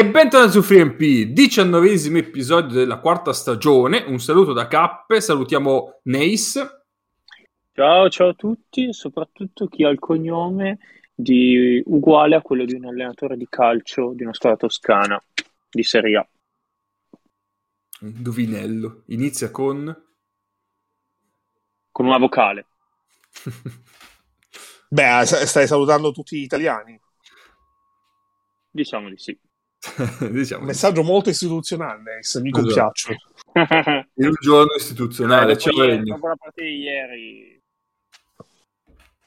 E bentornati su FreeMP, diciannovesimo episodio della quarta stagione. Un saluto da Cappe, salutiamo Neis. Ciao, ciao a tutti, soprattutto chi ha il cognome di, uguale a quello di un allenatore di calcio di una squadra toscana di Serie A. Indovinello, inizia con... Con una vocale. Beh, stai salutando tutti gli italiani. Diciamo di sì. diciamo. Un messaggio molto istituzionale, se mi compiaccio. In un giorno istituzionale, ciao Dopo la partita di ieri.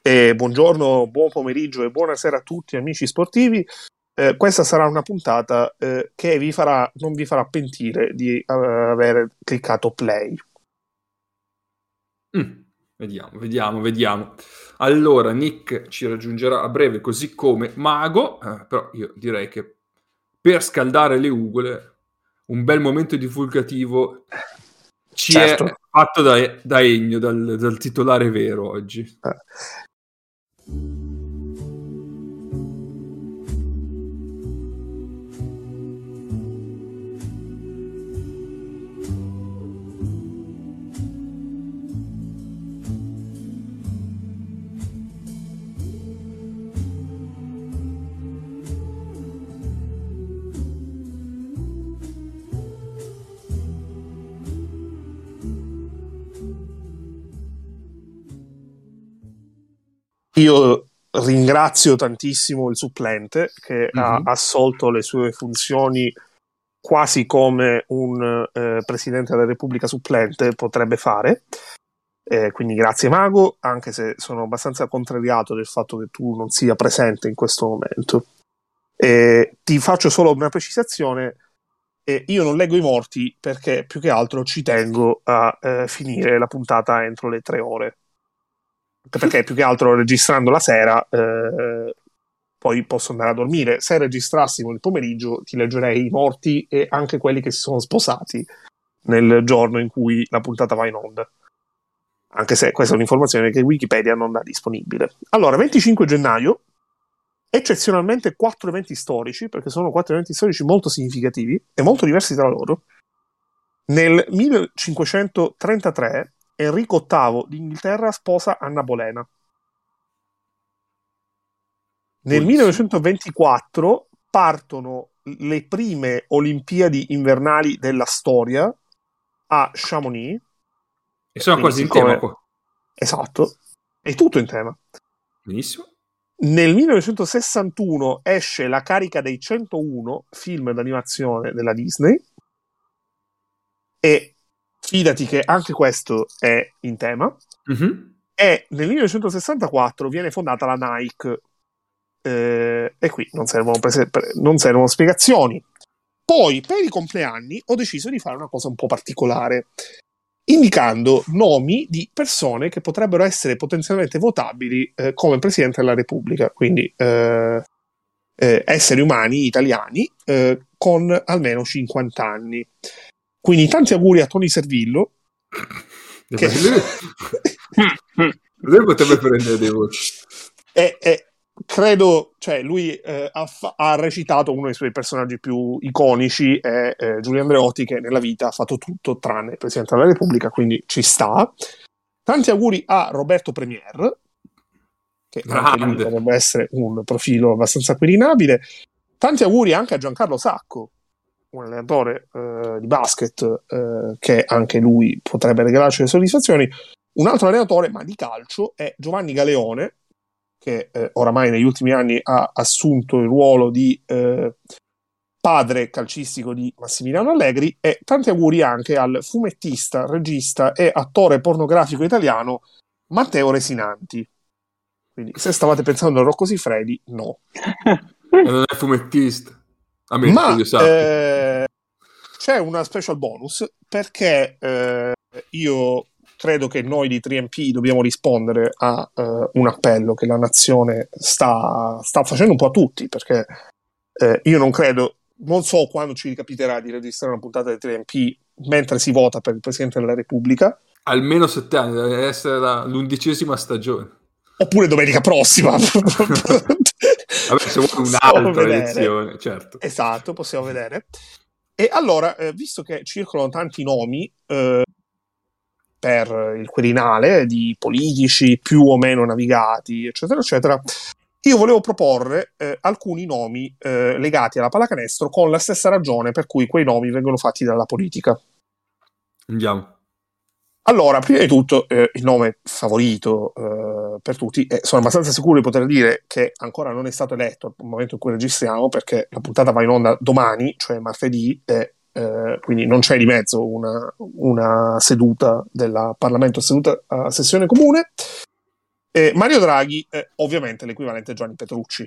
E buongiorno, buon pomeriggio e buonasera a tutti amici sportivi. Eh, questa sarà una puntata eh, che vi farà, non vi farà pentire di uh, aver cliccato play. Mm, vediamo, vediamo, vediamo. Allora, Nick ci raggiungerà a breve, così come Mago, eh, però io direi che per scaldare le ugole, un bel momento divulgativo ci certo. è fatto da, da Egno, dal, dal, titolare vero oggi. Eh. Io ringrazio tantissimo il supplente che mm-hmm. ha mhm. assolto le sue funzioni quasi come un eh, presidente della Repubblica supplente potrebbe fare. Eh, quindi grazie Mago, anche se sono abbastanza contrariato del fatto che tu non sia presente in questo momento. Eh, ti faccio solo una precisazione. io non leggo i morti perché più che altro ci tengo a eh, finire la puntata entro le tre ore perché più che altro registrando la sera eh, poi posso andare a dormire. Se registrassimo il pomeriggio ti leggerei i morti e anche quelli che si sono sposati nel giorno in cui la puntata va in onda. Anche se questa è un'informazione che Wikipedia non dà disponibile. Allora, 25 gennaio, eccezionalmente quattro eventi storici, perché sono quattro eventi storici molto significativi e molto diversi tra loro. Nel 1533 Enrico VIII d'Inghilterra sposa Anna Bolena. Nel Buonissimo. 1924 partono le prime Olimpiadi invernali della storia a Chamonix. E sono quasi in tema qua. Esatto, è tutto in tema. Benissimo. Nel 1961 esce La carica dei 101, film d'animazione della Disney. E fidati che anche questo è in tema. Mm-hmm. E nel 1964 viene fondata la Nike. Eh, e qui non servono, prese- non servono spiegazioni. Poi, per i compleanni, ho deciso di fare una cosa un po' particolare, indicando nomi di persone che potrebbero essere potenzialmente votabili eh, come Presidente della Repubblica, quindi eh, eh esseri umani italiani eh, con almeno 50 anni. Quindi tanti auguri a Tony Servillo. Che... lui potrebbe prendere dei voti. E, e, credo, cioè, lui eh, ha, ha, recitato uno dei suoi personaggi più iconici, è eh, Giulio Andreotti, che nella vita ha fatto tutto tranne il Presidente della Repubblica, quindi ci sta. Tanti auguri a Roberto Premier, che potrebbe essere un profilo abbastanza quirinabile. Tanti auguri anche a Giancarlo Sacco, un allenatore eh, di basket eh, che anche lui potrebbe regalarci le soddisfazioni. Un altro allenatore, ma di calcio, è Giovanni Galeone, che eh, oramai negli ultimi anni ha assunto il ruolo di eh, padre calcistico di Massimiliano Allegri. E tanti auguri anche al fumettista, regista e attore pornografico italiano Matteo Resinanti. Quindi, se stavate pensando a Rocco Sifredi, no. non è fumettista. A me, Ma eh, c'è una special bonus perché eh, io credo che noi di 3MP dobbiamo rispondere a uh, un appello che la nazione sta, sta, facendo un po' a tutti, perché eh, io non credo, non so quando ci ricapiterà di registrare una puntata di 3MP mentre si vota per il Presidente della Repubblica. Almeno sette anni, deve essere la, l'undicesima stagione. Oppure domenica prossima. Vabbè, se vuoi un'altra elezione, certo. Esatto, possiamo vedere. E allora, eh, visto che circolano tanti nomi eh, per il Quirinale di politici più o meno navigati, eccetera, eccetera, io volevo proporre eh, alcuni nomi eh, legati alla pallacanestro con la stessa ragione per cui quei nomi vengono fatti dalla politica. Andiamo. Allora, prima di tutto, eh, il nome favorito eh, per tutti, e sono abbastanza sicuro di poter dire che ancora non è stato eletto al momento in cui registriamo, perché la puntata va in onda domani, cioè martedì, e eh, quindi non c'è di mezzo una, una seduta del Parlamento, seduta a sessione comune. Mario Draghi è ovviamente l'equivalente Gianni Petrucci.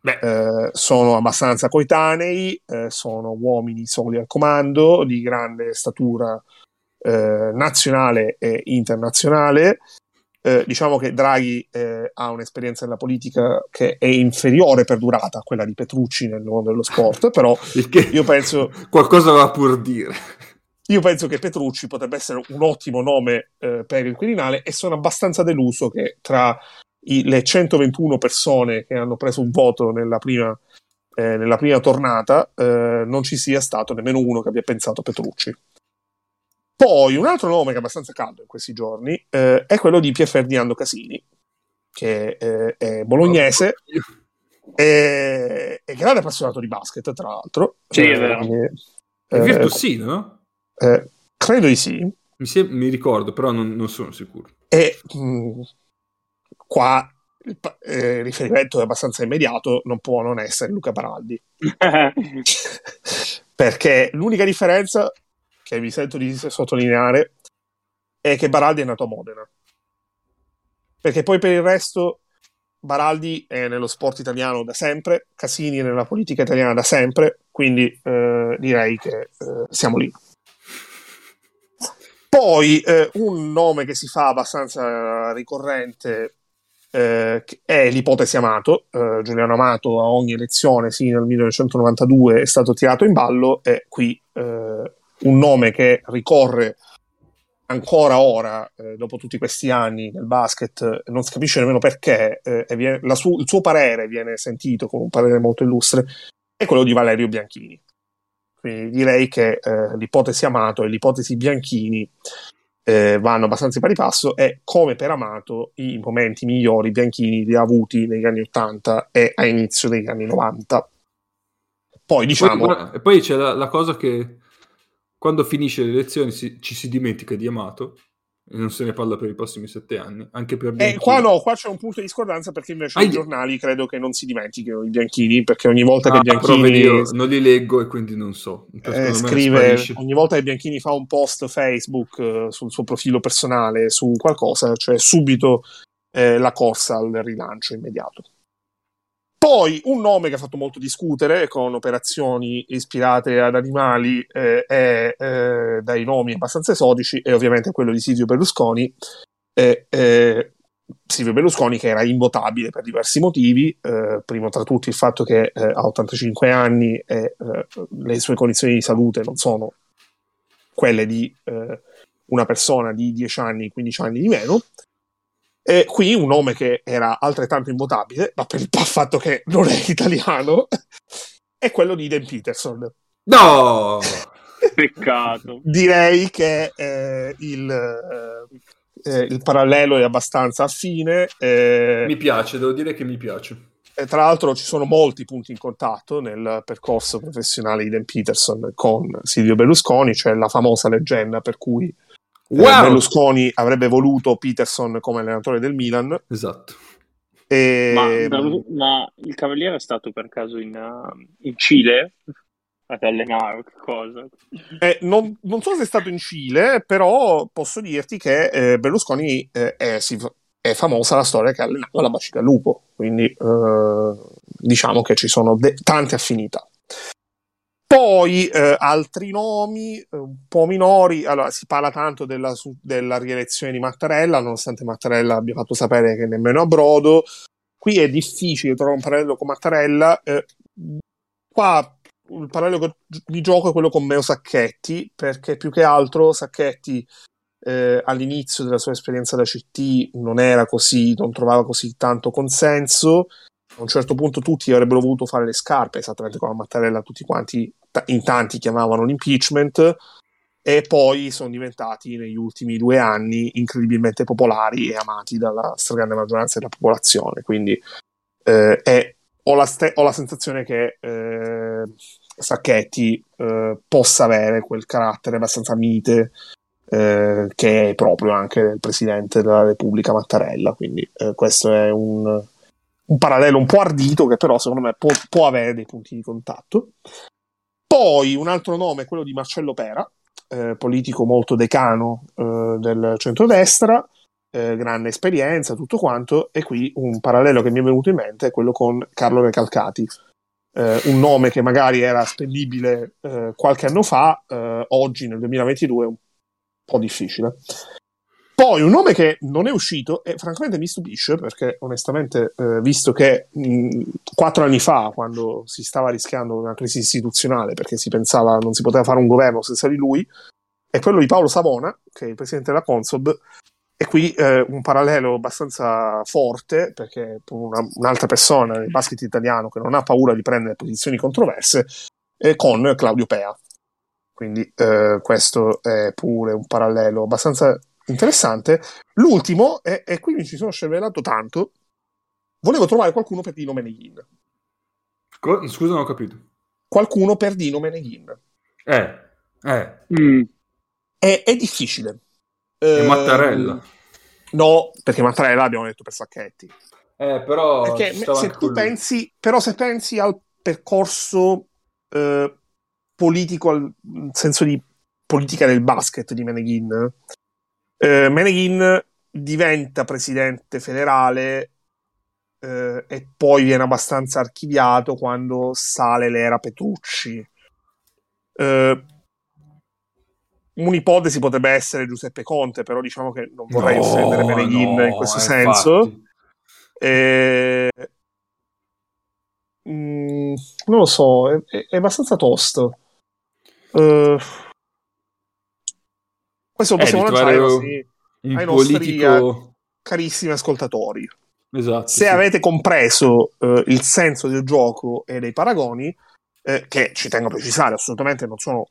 Eh, sono abbastanza coetanei, eh, sono uomini soli al comando, di grande statura eh, nazionale e internazionale. Eh, diciamo che Draghi eh, ha un'esperienza nella politica che è inferiore per durata a quella di Petrucci nel mondo dello sport, però io penso... Qualcosa va pur dire. Io penso che Petrucci potrebbe essere un ottimo nome eh, per il Quirinale e sono abbastanza deluso che tra i, le 121 persone che hanno preso un voto nella prima, eh, nella prima tornata eh, non ci sia stato nemmeno uno che abbia pensato a Petrucci. Poi un altro nome che è abbastanza caldo in questi giorni eh, è quello di Pier Ferdinando Casini, che eh, è bolognese e è grande appassionato di basket, tra l'altro. Sì, è vero. Eh, è virtuosino, no? Eh, credo di sì. Mi, sem- mi ricordo, però non, non sono sicuro. E mh, mm, qua il eh, riferimento è abbastanza immediato, non può non essere Luca Baraldi. Perché l'unica differenza che mi sento di sottolineare è che Baraldi è nato a Modena. Perché poi per il resto Baraldi è nello sport italiano da sempre, Casini è nella politica italiana da sempre, quindi eh, direi che eh, siamo lì. Poi eh, un nome che si fa abbastanza ricorrente eh, è l'ipotesi Amato. Eh, Giuliano Amato a ogni elezione, sì, nel 1992 è stato tirato in ballo e qui eh, un nome che ricorre ancora ora, eh, dopo tutti questi anni nel basket, non si capisce nemmeno perché, eh, viene, su- il suo parere viene sentito come un parere molto illustre, è quello di Valerio Bianchini. Quindi direi che eh, l'ipotesi Amato e l'ipotesi Bianchini eh, vanno abbastanza pari passo e come per Amato i momenti migliori Bianchini li ha avuti negli anni 80 e a inizio degli anni 90. Poi diciamo... E poi, poi c'è la, la cosa che quando finisce le elezioni si, ci si dimentica di Amato e non se ne parla per i prossimi sette anni. Anche per eh, qua no, qua c'è un punto di discordanza perché invece ah, i giornali credo che non si dimentichino i bianchini perché ogni volta ah, che Bianchini io non li leggo e quindi non so. Eh, scrive ogni volta che Bianchini fa un post Facebook eh, sul suo profilo personale su qualcosa, cioè subito eh, la corsa al rilancio immediato. Poi un nome che ha fatto molto discutere con operazioni ispirate ad animali eh, eh, dai nomi abbastanza esotici è ovviamente quello di Silvio Berlusconi. Eh, Silvio Berlusconi che era invotabile per diversi motivi, eh, primo tra tutti il fatto che eh, ha 85 anni e eh, le sue condizioni di salute non sono quelle di una persona di 10 anni, 15 anni di meno, e qui un nome che era altrettanto imvotabile, ma per il fatto che non è italiano, è quello di Dan Peterson. No! Peccato. Direi che eh, il, eh, eh, il, parallelo è abbastanza affine. Eh, mi piace, devo dire che mi piace. E tra l'altro ci sono molti punti in contatto nel percorso professionale di Dan Peterson con Silvio Berlusconi, cioè la famosa leggenda per cui eh, wow. Berlusconi avrebbe voluto Peterson come allenatore del Milan. Esatto. E... Ma, ma, il Cavaliere è stato per caso in, uh, in Cile ad allenare cosa? Eh, non, non, so se è stato in Cile, però posso dirti che eh, Berlusconi eh, è, si, è, famosa la storia che ha allenato la Bacica Lupo, quindi eh, diciamo che ci sono de- tante affinità. Poi eh, altri nomi eh, un po' minori, allora si parla tanto della, su, della, rielezione di Mattarella, nonostante Mattarella abbia fatto sapere che nemmeno a Brodo. Qui è difficile trovare un parallelo con Mattarella. Eh, qua il parallelo di gioco è quello con Meo Sacchetti, perché più che altro Sacchetti eh, all'inizio della sua esperienza da CT non era così, non trovava così tanto consenso a un certo punto tutti avrebbero voluto fare le scarpe, esattamente come a Mattarella tutti quanti in tanti chiamavano l'impeachment, e poi sono diventati negli ultimi due anni incredibilmente popolari e amati dalla stragrande maggioranza della popolazione. Quindi eh, è, ho, la ste- ho, la sensazione che eh, Sacchetti eh, possa avere quel carattere abbastanza mite eh, che è proprio anche del presidente della Repubblica Mattarella. Quindi eh, questo è un, un, parallelo un po' ardito che però secondo me può, può avere dei punti di contatto. Poi un altro nome è quello di Marcello Pera, eh, politico molto decano eh, del centrodestra, eh, grande esperienza, tutto quanto, e qui un parallelo che mi è venuto in mente è quello con Carlo Recalcati, eh, un nome che magari era spendibile eh, qualche anno fa, eh, oggi nel 2022 è un po' difficile. Poi un nome che non è uscito e francamente mi stupisce perché onestamente, eh, visto che quattro anni fa, quando si stava rischiando una crisi istituzionale perché si pensava non si poteva fare un governo senza di lui, è quello di Paolo Savona, che è il presidente della Consob, e qui eh, un parallelo abbastanza forte perché una, un'altra persona nel basket italiano che non ha paura di prendere posizioni controverse è con Claudio Pea. Quindi eh, questo è pure un parallelo abbastanza interessante. L'ultimo, e, e qui mi ci sono scervellato tanto, volevo trovare qualcuno per Dino Meneghin. Co- scusa, non ho capito. Qualcuno per Dino Meneghin. Eh, eh. Mm. È, è, difficile. E eh, Mattarella. No, perché Mattarella abbiamo detto per Sacchetti. Eh, però... Perché se tu pensi, però se pensi al percorso eh, politico, al senso di politica del basket di Meneghin, eh, Meneghin diventa presidente federale eh, e poi viene abbastanza archiviato quando sale l'era Petrucci. Eh, un'ipotesi potrebbe essere Giuseppe Conte, però diciamo che non vorrei no, offendere Meneghin no, in questo senso. E... Mm, non lo so, è, è abbastanza tosto. Uh, questo lo eh, possiamo lanciare così un ai politico... nostri carissimi ascoltatori. Esatto, Se sì. avete compreso uh, il senso del gioco e dei paragoni, eh, che ci tengo a precisare, assolutamente non sono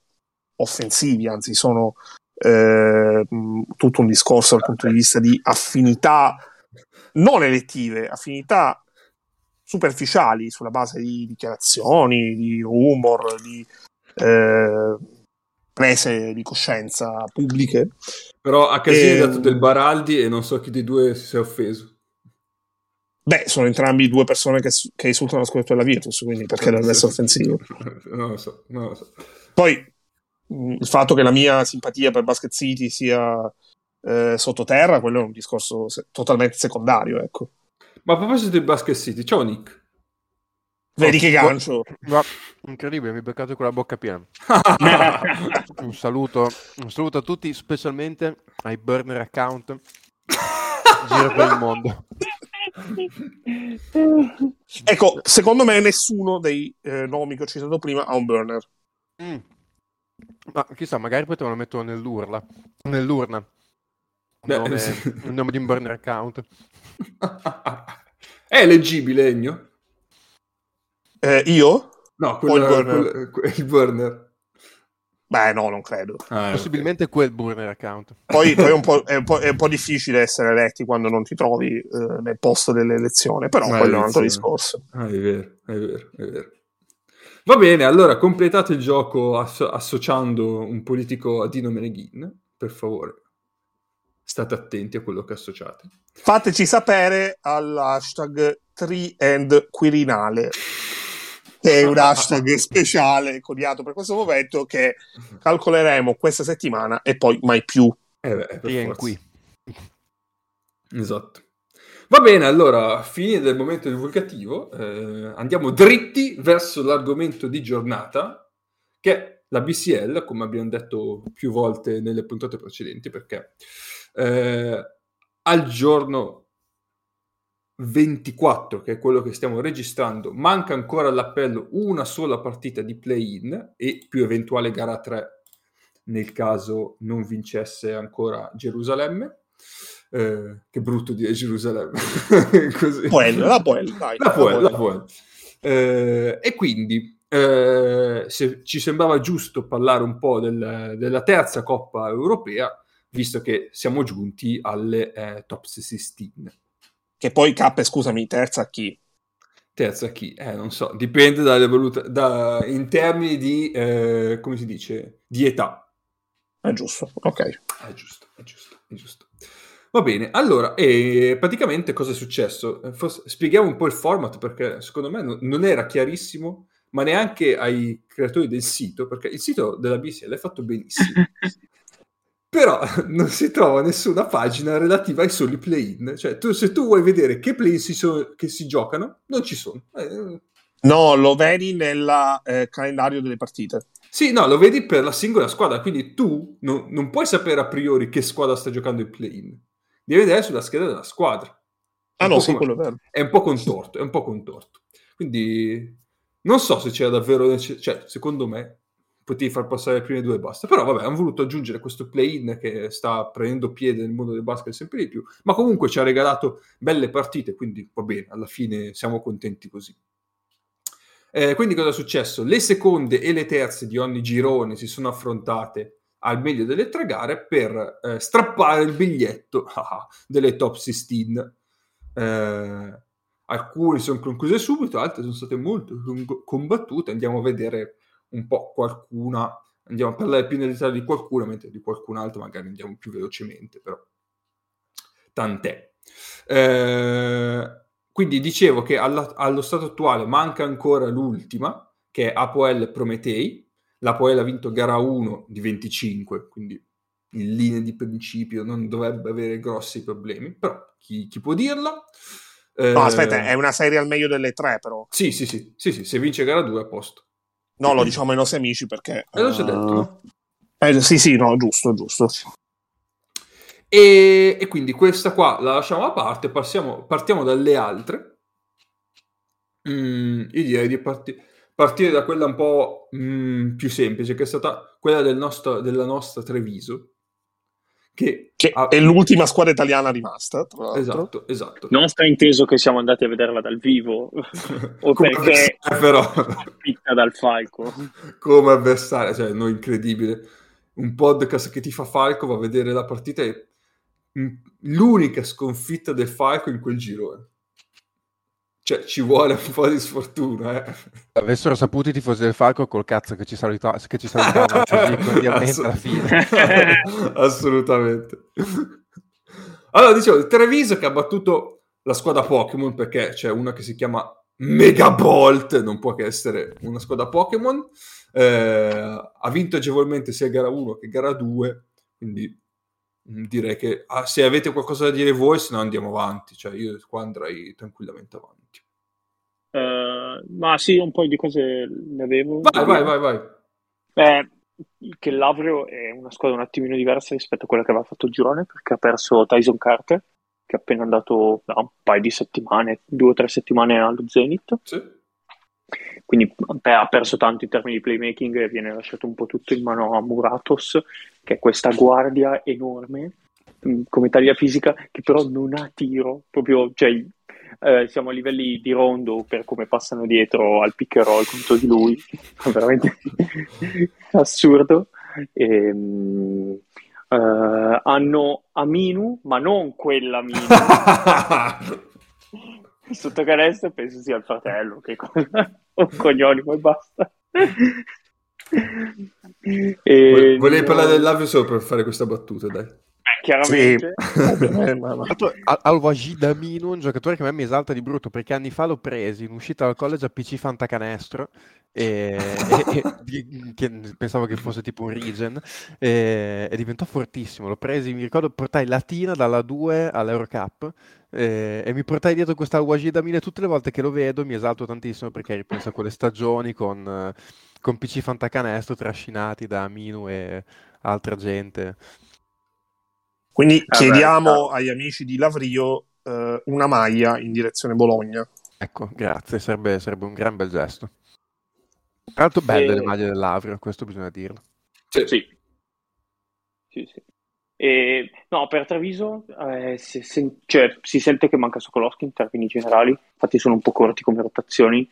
offensivi, anzi sono eh, tutto un discorso dal punto di vista di affinità non elettive, affinità superficiali sulla base di dichiarazioni, di rumor, di eh, prese di coscienza pubbliche. Però a casino hai dato del Baraldi e non so chi dei due si è offeso. Beh, sono entrambi due persone che, che insultano la scuola della Virtus, quindi perché deve essere offensivo? Non lo so, non lo so. Poi il fatto che la mia simpatia per Basket City sia eh, sottoterra, quello è un discorso se- totalmente secondario, ecco. Ma a proposito di Basket City, ciao Nick. Vedi che gancio. Ma, incredibile, mi hai beccato con la bocca piena. un, saluto, un saluto a tutti, specialmente ai burner account giro per il mondo. ecco, secondo me nessuno dei eh, nomi che ho citato prima ha un burner. Mm. Ma chissà, magari poi te lo metto nell'urla. Nell'urna. Il nome, il nome di un burner account. È leggibile, Egno? Eh, io? No, quello, il burner. Quel, il burner. Beh, no, non credo. Ah, Possibilmente okay. quel burner account. Poi, poi è, un è, un è, un po', difficile essere eletti quando non ti trovi eh, nel posto dell'elezione, però ah, quello è un altro discorso. Ah, è vero, è vero, è vero. Va bene, allora completate il gioco asso- associando un politico a Dino Meneghin, per favore. State attenti a quello che associate. Fateci sapere all'hashtag 3 and Quirinale è un hashtag speciale coniato per questo momento che calcoleremo questa settimana e poi mai più. Eh beh, qui. Esatto. Va bene, allora, fine del momento divulgativo, eh, andiamo dritti verso l'argomento di giornata, che è la BCL, come abbiamo detto più volte nelle puntate precedenti, perché eh, al giorno 24, che è quello che stiamo registrando, manca ancora all'appello una sola partita di play-in e più eventuale gara 3 nel caso non vincesse ancora Gerusalemme. Eh, che brutto dire Gerusalemme. Così. Poel, la Poel, dai. La Poel, la Poel. Eh, e quindi eh, se ci sembrava giusto parlare un po' del, della terza Coppa Europea, visto che siamo giunti alle eh, top 16. Che poi K, scusami, terza a chi? Terza chi? Eh, non so, dipende dalle valut- da, in termini di, come si dice, di età. È giusto, ok. È giusto, è giusto, è giusto. Va bene, allora, e praticamente cosa è successo? Eh, forse, spieghiamo un po' il format perché secondo me no, non era chiarissimo, ma neanche ai creatori del sito, perché il sito della BCL è fatto benissimo. Però non si trova nessuna pagina relativa ai soli play-in. Cioè, tu, se tu vuoi vedere che play-in si, so, che si giocano, non ci sono. Eh, no, lo vedi nel eh, calendario delle partite. Sì, no, lo vedi per la singola squadra, quindi tu non, non puoi sapere a priori che squadra sta giocando il play-in devi vedere sulla scheda della squadra. Ah no, sì, quello è vero. È un po' contorto, è un po' contorto. Quindi non so se c'era davvero cioè, secondo me potevi far passare le prime due e basta. Però vabbè, hanno voluto aggiungere questo play-in che sta prendendo piede nel mondo del basket sempre di più, ma comunque ci ha regalato belle partite, quindi va bene, alla fine siamo contenti così. Eh, quindi cosa è successo? Le seconde e le terze di ogni girone si sono affrontate al meglio delle tre gare per eh, strappare il biglietto ah, delle top 16. Eh, alcune sono concluse subito, altre sono state molto combattute. Andiamo a vedere un po' qualcuna, andiamo a parlare più nel dettaglio di qualcuna, mentre di qualcun altro magari andiamo più velocemente, però tant'è. Eh, quindi dicevo che alla, allo stato attuale manca ancora l'ultima, che è Apoel Prometei, la Poel ha vinto gara 1 di 25, quindi in linea di principio non dovrebbe avere grossi problemi, però chi, chi può dirlo? Eh, no, aspetta, è una serie al meglio delle tre, però. Sì, sì, sì, sì, sì se vince gara 2 a posto. No, lo diciamo ai nostri amici perché... Eh, l'ho già detto, no? Eh, sì, sì, no, giusto, giusto. E, e, quindi questa qua la lasciamo a parte, passiamo, partiamo dalle altre. Mm, io direi di partire partire da quella un po' mm, più semplice, che è stata quella del nostro, della nostra Treviso. Che, che ha... è l'ultima squadra italiana rimasta. Esatto, esatto. Non sta inteso che siamo andati a vederla dal vivo, o perché è però fitta dal Falco. Come avversario, cioè, no, incredibile. Un podcast che ti fa Falco va a vedere la partita e l'unica sconfitta del Falco in quel girone. Cioè, ci vuole un po' di sfortuna, eh. Avessero saputo i tifosi del Falco col cazzo che ci, salita- che ci salutavano così cordialmente Ass- alla fine. Assolutamente. Allora, dicevo, Treviso che ha battuto la squadra Pokémon perché c'è una che si chiama Megabolt, non può che essere una squadra Pokémon. Eh, ha vinto agevolmente sia gara 1 che gara 2, quindi Mm, direi che ah, se avete qualcosa da dire voi, se no andiamo avanti. Cioè, io qua andrei tranquillamente avanti. Uh, ma sì, un po' di cose ne avevo. Vai, vai, vai, vai. Beh, che l'Avrio è una squadra un attimino diversa rispetto a quella che aveva fatto il girone, perché ha perso Tyson Carter, che è appena andato da un paio di settimane, due o tre settimane allo Zenith. Sì quindi beh, ha perso tanto in termini di playmaking e viene lasciato un po' tutto in mano a Muratos, che è questa guardia enorme mm, come taglia fisica, che però non ha tiro, proprio, cioè, eh, siamo a livelli di rondo per come passano dietro al pick and roll contro di lui, veramente assurdo. E, um, uh, hanno Aminu, ma non quella Aminu. sotto canestro penso sia il fratello che cosa o cognome e basta e, volevi no... parlare dell'avio solo per fare questa battuta dai eh, chiaramente sì. Al-Wajid un giocatore che a me mi esalta di brutto perché anni fa l'ho preso in uscita dal college a PC Fantacanestro e, e, e che pensavo che fosse tipo un regen e, e diventò fortissimo l'ho preso mi ricordo portai Latina dalla 2 all'Eurocup eh, e mi portai dietro questa Wajid Amine tutte le volte che lo vedo mi esalto tantissimo perché ripenso a quelle stagioni con, con PC Fantacanestro trascinati da Aminu e altra gente. Quindi ah, chiediamo beh, agli amici di Lavrio eh, una maglia in direzione Bologna. Ecco, grazie, sarebbe, sarebbe un gran bel gesto. Tra l'altro belle e... le maglie dell'Avrio, questo bisogna dirlo. Sì. sì. sì, sì. E, no, per Treviso eh, si, si, cioè, si, sente che manca Sokolowski in termini generali, infatti sono un po' corti come rotazioni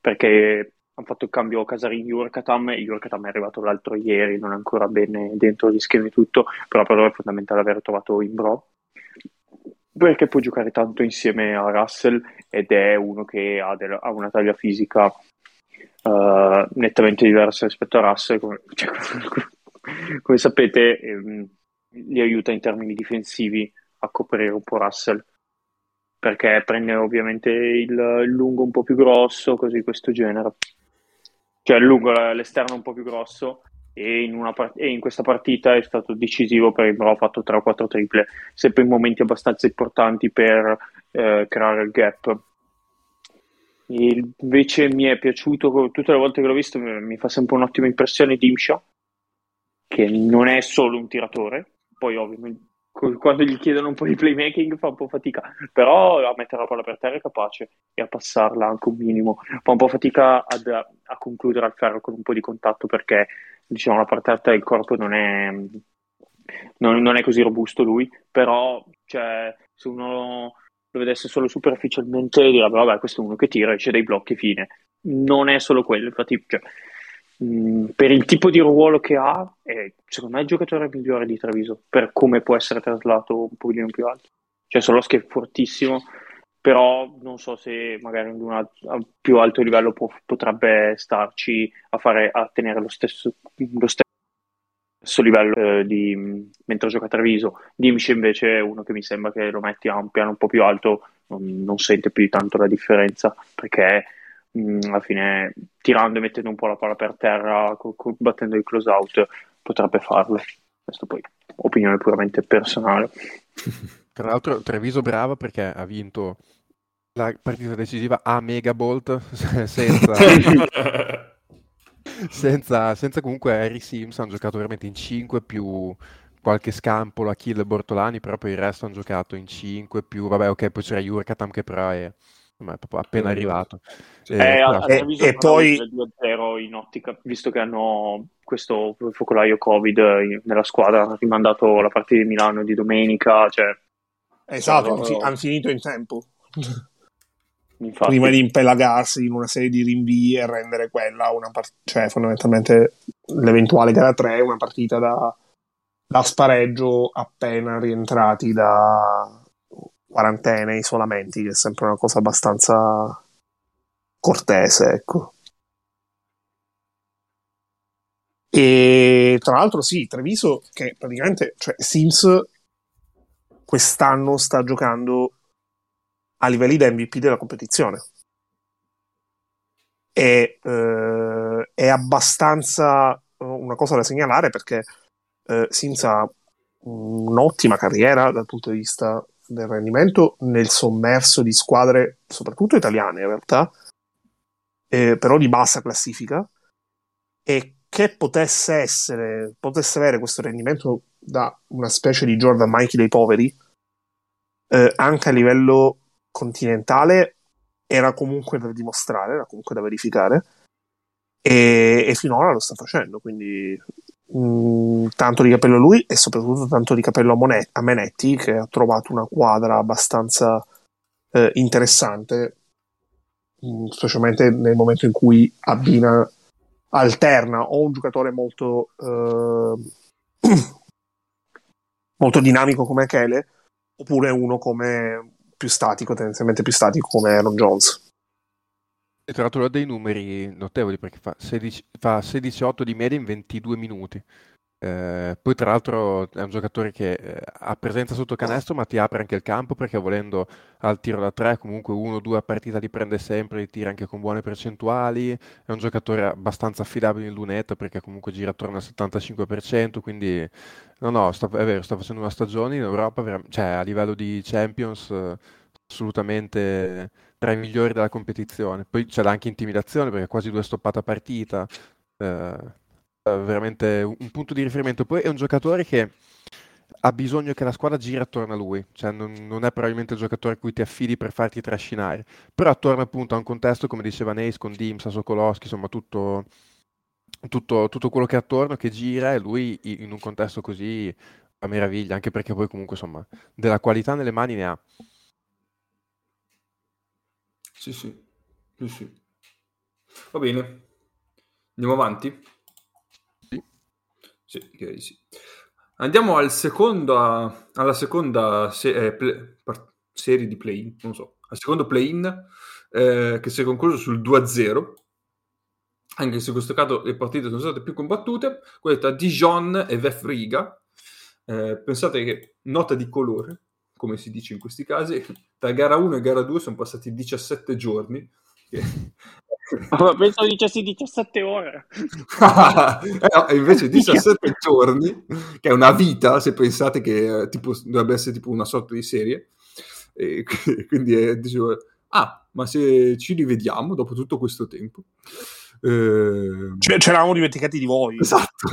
perché hanno fatto il cambio Casarini-Jurkatam e Jurkatam è arrivato l'altro ieri, non è ancora bene dentro gli schemi e tutto, però per loro è fondamentale aver trovato Imbro perché può giocare tanto insieme a Russell ed è uno che ha, del, ha una taglia fisica uh, nettamente diversa rispetto a Russell, come, cioè, come sapete ehm, li aiuta in termini difensivi a coprire un po' Russell perché prende ovviamente il, il lungo un po' più grosso, così questo genere. Cioè il lungo, l'esterno un po' più grosso e in, part- e in, questa partita è stato decisivo per il ha fatto 3 o 4 triple, sempre in momenti abbastanza importanti per eh, creare il gap. E invece mi è piaciuto, tutte le volte che l'ho visto mi fa sempre un'ottima impressione di Imsha, che non è solo un tiratore, poi ovviamente quando gli chiedono un po' di playmaking fa un po' fatica, però a mettere la palla per terra è capace e a passarla anche un minimo. Fa un po' fatica ad, a concludere al ferro con un po' di contatto perché diciamo la parte alta del corpo non è, non, non è così robusto lui, però cioè, se uno lo vedesse solo superficialmente direbbe vabbè questo è uno che tira, esce dai blocchi, fine. Non è solo quello, infatti cioè, Mm, per il tipo di ruolo che ha, è secondo me il giocatore migliore di Treviso per come può essere traslato un pochino più alto. Cioè, Soloschi è fortissimo, però non so se magari ad un più alto livello può, potrebbe starci a, fare, a tenere lo stesso, lo stesso livello eh, di, mentre gioca a Treviso. Dimci invece è uno che mi sembra che lo metti a un piano un po' più alto, non, non sente più tanto la differenza perché mh, alla fine tirando e mettendo un po' la palla per terra, co- co- battendo il close out, potrebbe farlo. Questo poi opinione puramente personale. Tra l'altro Treviso brava perché ha vinto la partita decisiva a Megabolt senza, senza, senza comunque Harry Sims hanno giocato veramente in 5 più qualche scampolo a Kill e Bortolani però poi il resto hanno giocato in 5 più vabbè ok poi c'era Jurkatam che però è ma è proprio appena arrivato. Eh, eh, e, e poi 2-0 in ottica, visto che hanno questo focolaio Covid nella squadra, hanno rimandato la partita di Milano di domenica. Cioè, esatto, cioè, hanno finito in tempo. Infatti. Prima di impelagarsi in una serie di rinvii e rendere quella una partita, cioè fondamentalmente l'eventuale gara 3 una partita da, da spareggio appena rientrati da, quarantene, isolamenti, che è sempre una cosa abbastanza cortese, ecco. E tra l'altro sì, Treviso che praticamente, cioè Sims quest'anno sta giocando a livelli da MVP della competizione. E, eh, è abbastanza una cosa da segnalare perché eh, Sims ha un'ottima carriera dal punto di vista del rendimento nel sommerso di squadre, soprattutto italiane in realtà, eh, però di bassa classifica, e che potesse essere, potesse avere questo rendimento da una specie di Jordan Mikey dei poveri, eh, anche a livello continentale, era comunque da dimostrare, era comunque da verificare, e, e finora lo sta facendo, quindi mm, tanto di capello a lui e soprattutto tanto di capello a, Monet- a Menetti che ha trovato una quadra abbastanza eh, interessante mh, mm, specialmente nel momento in cui abbina alterna o un giocatore molto eh, molto dinamico come Chele oppure uno come più statico tendenzialmente più statico come Aaron Jones e tra l'altro ha dei numeri notevoli perché fa 16, fa 16-8 di media in 22 minuti. Eh, poi tra l'altro è un giocatore che eh, ha presenza sotto canestro ma ti apre anche il campo perché volendo al tiro da 3 comunque uno o due a partita li prende sempre, li tira anche con buone percentuali, è un giocatore abbastanza affidabile in lunetta perché comunque gira attorno al 75%, quindi no no, sta, è vero, sta facendo una stagione in Europa, cioè a livello di Champions assolutamente tra i migliori della competizione. Poi c'è anche intimidazione perché quasi due stoppate a partita. Eh, veramente un punto di riferimento. Poi è un giocatore che ha bisogno che la squadra giri attorno a lui, cioè non, non, è probabilmente il giocatore a cui ti affidi per farti trascinare, però attorno appunto a un contesto come diceva Neis con Dimsa, Sokolowski, insomma tutto, tutto, tutto, quello che è attorno, che gira e lui in un contesto così fa meraviglia, anche perché poi comunque insomma della qualità nelle mani ne ha. Sì, sì, sì, sì. Va bene. Andiamo avanti? Sì. Sì, direi sì. Andiamo al secondo, alla seconda se, eh, play, serie di play-in, non so, al secondo play-in eh, che si è concluso sul 2-0 anche se in questo caso le partite sono state più combattute, quella tra Dijon e Vef Riga. Eh, pensate che nota di colore, come si dice in questi casi, tra gara 1 e gara 2 sono passati 17 giorni. Oh, penso dicessi 17 ore. eh invece 17 giorni, che è una vita, se pensate che eh, tipo, dovrebbe essere tipo una sorta di serie. E quindi eh, dicevo, ah, ma se ci rivediamo dopo tutto questo tempo. Eh... Ce l'avamo dimenticati di voi. Esatto.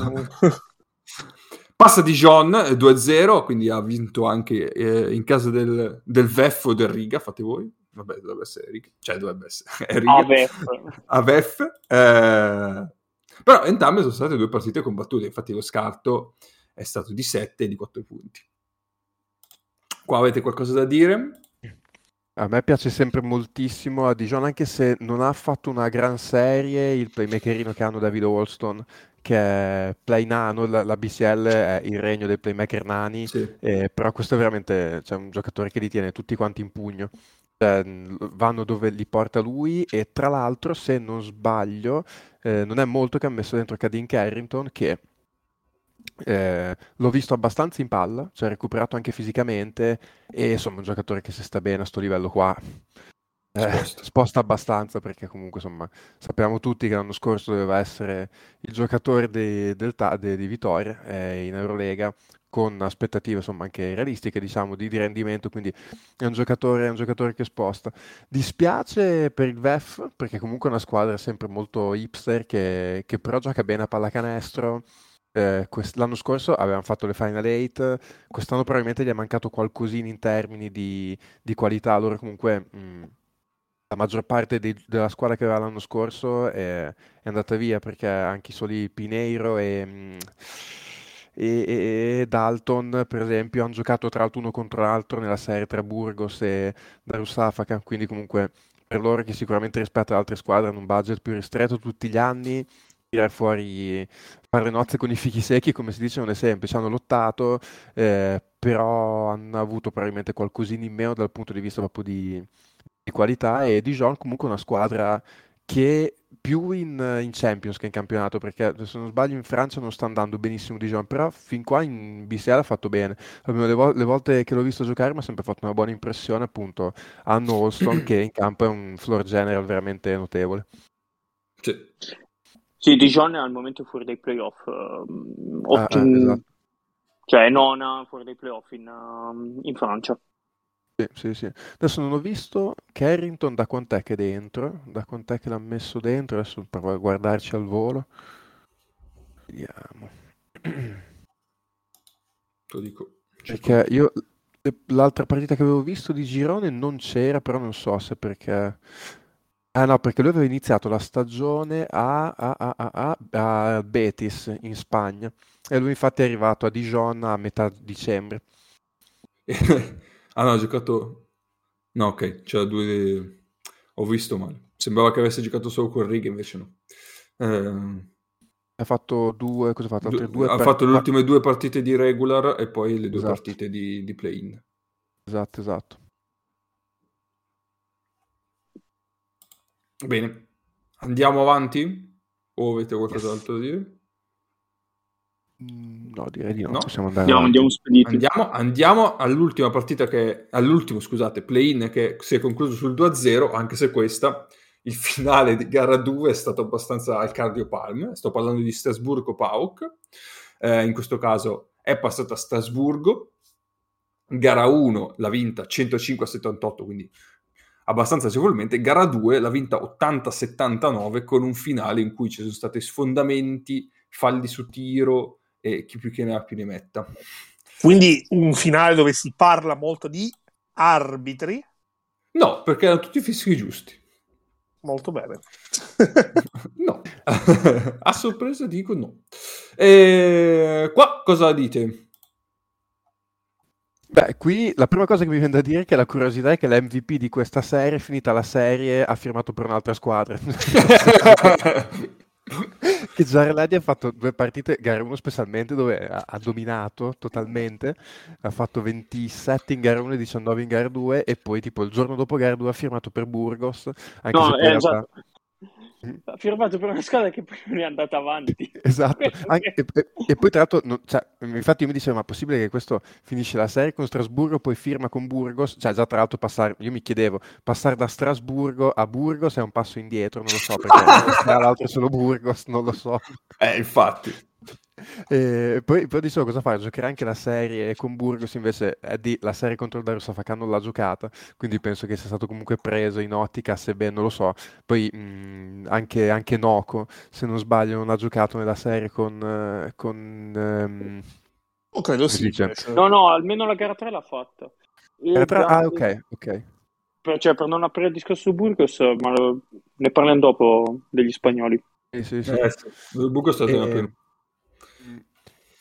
Passa di John 2-0, quindi ha vinto anche eh, in casa del, del VEF o del Riga, fate voi. Vabbè, dovrebbe essere Riga. Cioè, dovrebbe essere Riga. Avef. Avef. Eh... Però entrambe sono state due partite combattute, infatti lo scarto è stato di 7 e di 4 punti. Qua avete qualcosa da dire? A me piace sempre moltissimo a Dijon, anche se non ha fatto una gran serie, il playmakerino che hanno David Wolston, che è play nano, la, la BCL è il regno dei playmaker nani, Sì. eh, però questo è veramente cioè, un giocatore che li tiene tutti quanti in pugno. Cioè, vanno dove li porta lui e tra l'altro, se non sbaglio, eh, non è molto che ha messo dentro Cadin Carrington che eh, l'ho visto abbastanza in palla, cioè recuperato anche fisicamente e insomma un giocatore che se sta bene a questo livello qua eh, sposta. abbastanza perché comunque insomma sappiamo tutti che l'anno scorso doveva essere il giocatore di, del, di, di Vittoria eh, in Eurolega con aspettative insomma anche realistiche diciamo di, di, rendimento quindi è un, giocatore, è un giocatore che sposta dispiace per il VEF perché comunque è una squadra sempre molto hipster che, che però gioca bene a pallacanestro eh, quest- l'anno scorso avevano fatto le Final 8, quest'anno probabilmente gli è mancato qualcosina in termini di, di qualità. Loro comunque mh, mm, la maggior parte dei, della squadra che aveva l'anno scorso è, è, andata via perché anche i soli Pineiro e, e, e, Dalton, per esempio, hanno giocato tra l'altro uno contro l'altro nella serie tra Burgos e Darussafaka, quindi comunque per loro che sicuramente rispetto ad altre squadre hanno un budget più ristretto tutti gli anni tirare fuori, fare nozze con i fichi secchi, come si dice, non è semplice. Hanno lottato, eh, però hanno avuto probabilmente qualcosina in meno dal punto di vista proprio di, di qualità. E Dijon comunque una squadra che più in, in, Champions che in campionato, perché se non sbaglio in Francia non sta andando benissimo Dijon, però fin qua in BCL ha fatto bene. Le, vo- le volte che l'ho visto giocare mi ha sempre fatto una buona impressione, appunto. Hanno Olson che in campo è un floor general veramente notevole. Sì. Sì, Dijon è al momento fuori dai playoff. Uh, ah, eh, esatto. Cioè, nona fuori dai playoff in, uh, in Francia. Sì, sì, sì. Adesso non ho visto Carrington da quant'è che è dentro, da quant'è che l'ha messo dentro, adesso provo a guardarci al volo. Vediamo. Lo dico. Perché io l'altra partita che avevo visto di Girone non c'era, però non so se perché Ah no, perché lui aveva iniziato la stagione a, a, a, a, a Betis in Spagna e lui infatti è arrivato a Dijon a metà dicembre. ah no, ha giocato... No, ok, c'era due... Ho visto male. Sembrava che avesse giocato solo con righe, invece no. Eh... Ha fatto due... Cosa ha fatto? Due, due ha per... fatto le ultime due partite di regular e poi le due esatto. partite di, di play-in. Esatto, esatto. Bene, andiamo avanti? O avete qualcos'altro da dire? Mm, no, direi di no. no? Possiamo andare andiamo, andiamo, andiamo, andiamo, all'ultima partita che all'ultimo, scusate, play-in che si è concluso sul 2-0, anche se questa il finale di gara 2 è stato abbastanza al cardiopalm. Sto parlando di Strasburgo-Pauk. Eh, in questo caso è passata a Strasburgo. Gara 1 l'ha vinta 105-78, quindi abbastanza agevolmente. Gara 2 l'ha vinta 80-79 con un finale in cui ci sono stati sfondamenti, falli su tiro e chi più che ne ha più ne metta. Quindi un finale dove si parla molto di arbitri? No, perché erano tutti fischi giusti. Molto bene. no, a sorpresa dico no. E qua cosa dite? Beh, qui la prima cosa che mi viene da dire è che la curiosità è che l'MVP di questa serie, finita la serie, ha firmato per un'altra squadra. che Giareladi ha fatto due partite, gara 1 specialmente, dove ha, ha, dominato totalmente, ha fatto 27 in gara 1 e 19 in gara 2 e poi tipo il giorno dopo gara 2 ha firmato per Burgos. Anche no, se eh, esatto. Ha firmato per una squadra che poi non è andata avanti. Esatto, Anche, e, e, poi tra l'altro, non, cioè, infatti io mi dicevo, ma è possibile che questo finisce la serie con Strasburgo, poi firma con Burgos, cioè già tra l'altro passare, io mi chiedevo, passare da Strasburgo a Burgos è un passo indietro, non lo so, perché tra l'altro è solo Burgos, non lo so. Eh, infatti. E poi, poi dicevo cosa fare? Giocherà anche la serie con Burgos, invece Eddie la serie contro il Darussafakan non l'ha giocata, quindi penso che sia stato comunque preso in ottica, sebbene non lo so. Poi mh, anche, anche Noco, se non sbaglio, non ha giocato nella serie con... Uh, con um, oh, credo sì. No, no, almeno la gara 3 l'ha fatta. Gara 3? Ah, ok, ok. Per, cioè, per non aprire il discorso su Burgos, ma lo, ne parliamo dopo degli spagnoli. Sì, sì, sì. Eh, sì. Burgos è stato e...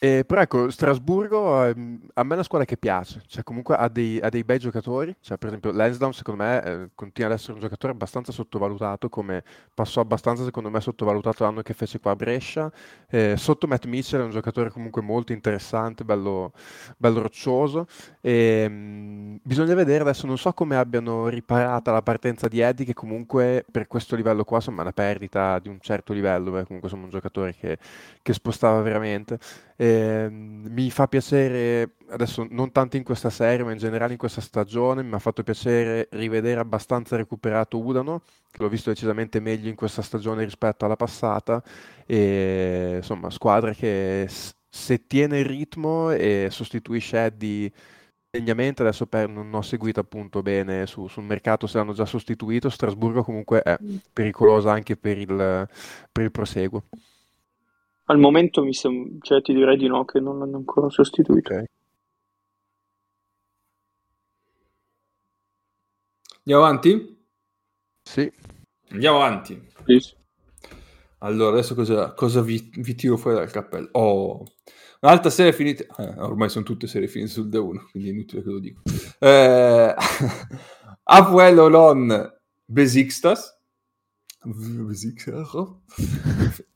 Eh, però ecco, Strasburgo ehm, a me è una squadra che piace, cioè comunque ha dei, ha dei bei giocatori, cioè per esempio Lansdowne secondo me eh, continua ad essere un giocatore abbastanza sottovalutato, come passò abbastanza secondo me sottovalutato l'anno che fece qua a Brescia, eh, sotto Matt Mitchell è un giocatore comunque molto interessante, bello, bello roccioso, e, mh, mm, bisogna vedere adesso, non so come abbiano riparata la partenza di Eddie che comunque per questo livello qua insomma è una perdita di un certo livello, perché comunque sono un giocatore che, che spostava veramente. Eh, mi fa piacere, adesso non tanto in questa serie, ma in generale in questa stagione, mi ha fatto piacere rivedere abbastanza recuperato Udano, che l'ho visto decisamente meglio in questa stagione rispetto alla passata, e insomma, squadra che se tiene il ritmo e sostituisce Eddie degnamente, adesso per, non ho seguito appunto bene su, sul mercato se l'hanno già sostituito, Strasburgo comunque è pericolosa anche per il, per il proseguo. Al momento mi sem- cioè, ti direi di no, che non l'hanno ancora sostituito. Okay. Andiamo avanti? Sì. Andiamo avanti. Sì. Allora, adesso cosa, cosa vi, vi, tiro fuori dal cappello? Oh, un'altra serie finita. Eh, ormai sono tutte serie finite sul D1, quindi è inutile che lo dico. Eh, Apuel Olon Besiktas. Besiktas.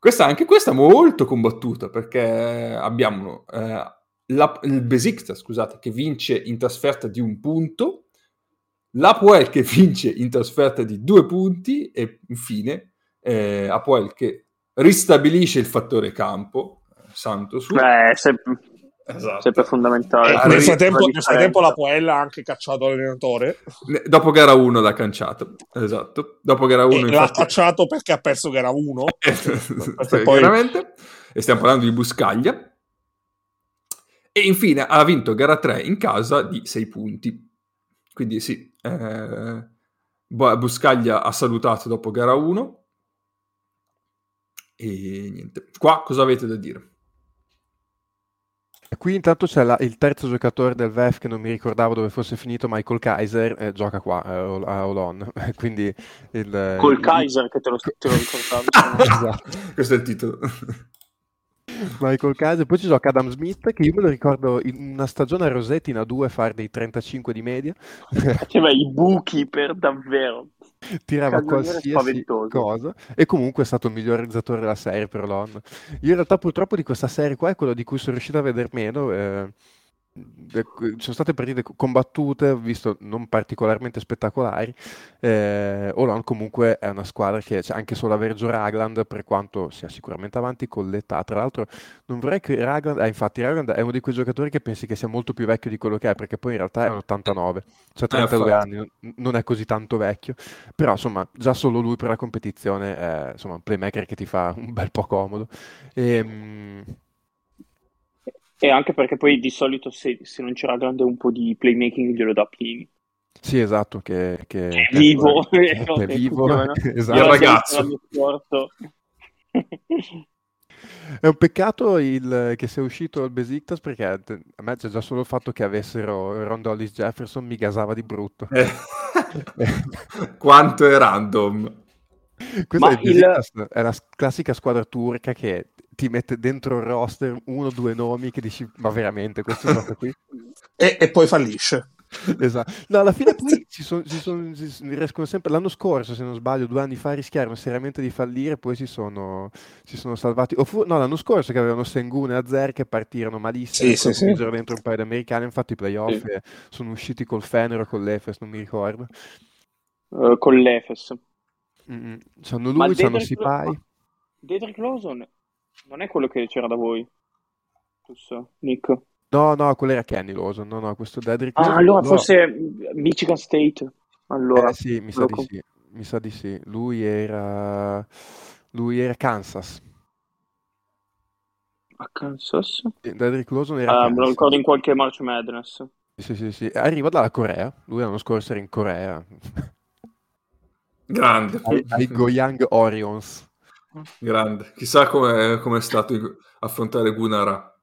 Questa, anche questa molto combattuta perché abbiamo eh, la, il Besiktas, scusate, che vince in trasferta di un punto, l'Apoel che vince in trasferta di due punti e infine eh, Apoel che ristabilisce il fattore campo, Santo su. Beh, se, esatto. sempre fondamentale. Eh, nel, frattempo, nel frattempo la Poella ha anche cacciato l'allenatore. Dopo gara 1 l'ha cacciato, esatto. Dopo gara 1 infatti... l'ha cacciato perché ha perso gara 1. poi... Chiaramente. E stiamo parlando di Buscaglia. E infine ha vinto gara 3 in casa di 6 punti. Quindi sì, eh... Buscaglia ha salutato dopo gara 1. E niente. Qua cosa avete da dire? Qui intanto c'è la, il terzo giocatore del VEF che non mi ricordavo dove fosse finito, Michael Kaiser, eh, gioca qua eh, a Olon. Quindi il, Col il, Kaiser il... che te lo, te lo ricordavi. esatto. Questo è il titolo. Michael Kaiser, poi ci gioca Adam Smith che io me lo ricordo in una stagione a Rosetti in A2 fare dei 35 di media. Cioè, i buchi per davvero tirava qualsiasi cosa e comunque è stato il miglior realizzatore della serie per l'ON. Io in realtà purtroppo di questa serie qua è quello di cui sono riuscito a vedere meno. Eh, sono state partite combattute, visto non particolarmente spettacolari. Eh, Olan comunque è una squadra che cioè, anche solo avere Joe Ragland, per quanto sia sicuramente avanti con l'età, tra l'altro non vorrei che Ragland, eh, infatti Ragland è uno di quei giocatori che pensi che sia molto più vecchio di quello che è, perché poi in realtà è un 89, cioè 32 eh, anni, non è così tanto vecchio, però insomma già solo lui per la competizione è insomma, un playmaker che ti fa un bel po' comodo. E, ehm, e anche perché poi di solito se, se non c'era grande un po' di playmaking glielo dà Plini. Sì, esatto, che, che, è vivo. Che, è vivo, esatto. Il ragazzo. È un peccato il, che sia uscito il Besiktas perché a me c'è già solo il fatto che avessero Rondollis Jefferson mi gasava di brutto. Eh. Quanto è random. Questa è, il... è la classica squadra turca che ti mette dentro il roster uno o due nomi che dici, ma veramente questo gioco qui? e, e poi fallisce. esatto. No, alla fine poi si, son, si, son, si riescono sempre. L'anno scorso, se non sbaglio, due anni fa rischiarono seriamente di fallire, poi si sono, si sono salvati. O fu, no, l'anno scorso che avevano Sengun e Azer che partirono malissimo, sì, sì, sì. dentro un paio di americani. Infatti, i playoff sì. sono usciti col Fener o con l'Efes, non mi ricordo. Uh, con l'Efes. Mm-hmm. C'hanno lui, c'hanno Sipai. Dedrick Lawson non è quello che c'era da voi, giusto, Nick? No, no, quello era Kenny Lawson. No, no, questo Dedrick Ah, Lawson, allora no. forse Michigan State. Allora, Eh sì, mi sa di sì. Mi sa di sì. Lui era... Lui era Kansas. a Kansas. Dedrick Lawson era Ah, me lo Kansas. ricordo in qualche March Madness. Sì, sì, sì. Arriva dalla Corea. Lui l'anno scorso era in Corea. Grande, ai, ai Goyang Orions. grande. Chissà come è stato affrontare Gunara.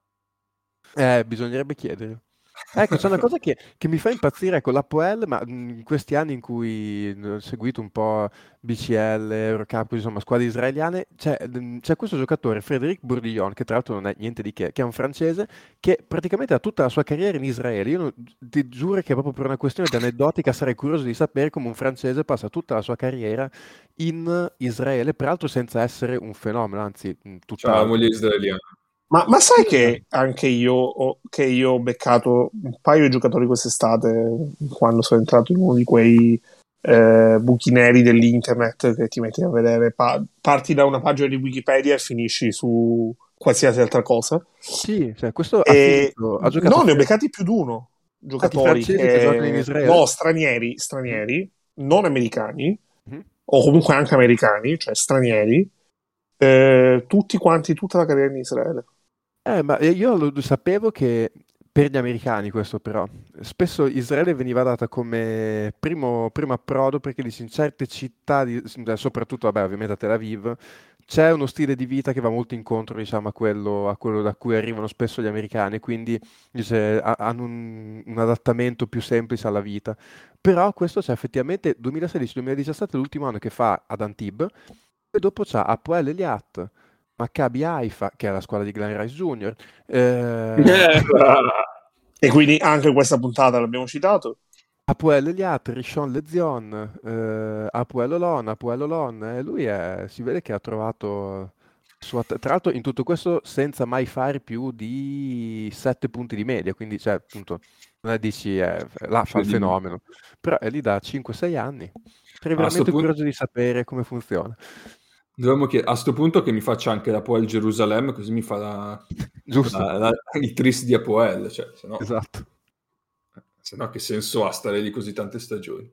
Eh, bisognerebbe chiedere. Ecco, c'è una cosa che, che mi fa impazzire con l'Apoel, ma mh, in questi anni in cui mh, ho seguito un po' BCL, Eurocup, insomma, squadre israeliane, c'è, mh, c'è questo giocatore, Frédéric Bourdillon, che tra l'altro non è niente di che, che è un francese, che praticamente ha tutta la sua carriera in Israele. Io ti giuro che proprio per una questione di aneddotica sarei curioso di sapere come un francese passa tutta la sua carriera in Israele, peraltro senza essere un fenomeno, anzi, mh, Ciao, tutt'altro. moglie israeliana. Ma, ma sai che anche io ho, che io ho beccato un paio di giocatori quest'estate quando sono entrato in uno di quei eh, buchi neri dell'internet che ti metti a vedere, pa- parti da una pagina di Wikipedia e finisci su qualsiasi altra cosa. Sì, cioè, questo E finito- ha giocato no, ne ho beccati più di uno. Giocatori che Israele? no, stranieri, stranieri, non americani, Mhm. o comunque anche americani, cioè stranieri, eh, tutti quanti, tutta la carriera in Israele. Eh, ma io lo sapevo che per gli americani questo però, spesso Israele veniva data come primo, primo approdo perché dici, in certe città, di- soprattutto vabbè, ovviamente a Tel Aviv, c'è uno stile di vita che va molto incontro diciamo, a quello, a quello da cui arrivano spesso gli americani, quindi dice, ha- hanno un, un adattamento più semplice alla vita. Però questo c'è effettivamente 2016-2017 è l'ultimo anno che fa ad Antibes e dopo c'ha Apoel Eliat, Maccabi Haifa, che è la squadra di Glenn Rice Jr., eh, E quindi anche questa puntata l'abbiamo citato. Apoel Eliat, Rishon Lezion, eh, Apoel Olon, Apoel Olon, e lui è- si vede che ha trovato... sua- tra l'altro in tutto questo senza mai fare più di 7 punti di media, quindi cioè, appunto, non è dici, eh, là fa il fenomeno, però è lì da 5-6 anni. Sarei veramente punto- curioso di sapere come funziona. Dovremmo chiedere, a sto punto che mi faccia anche l'Apoel Gerusalemme, così mi fa la, la- la- il tris di Apoel, cioè, se no, Esatto. se no che senso ha stare lì così tante stagioni?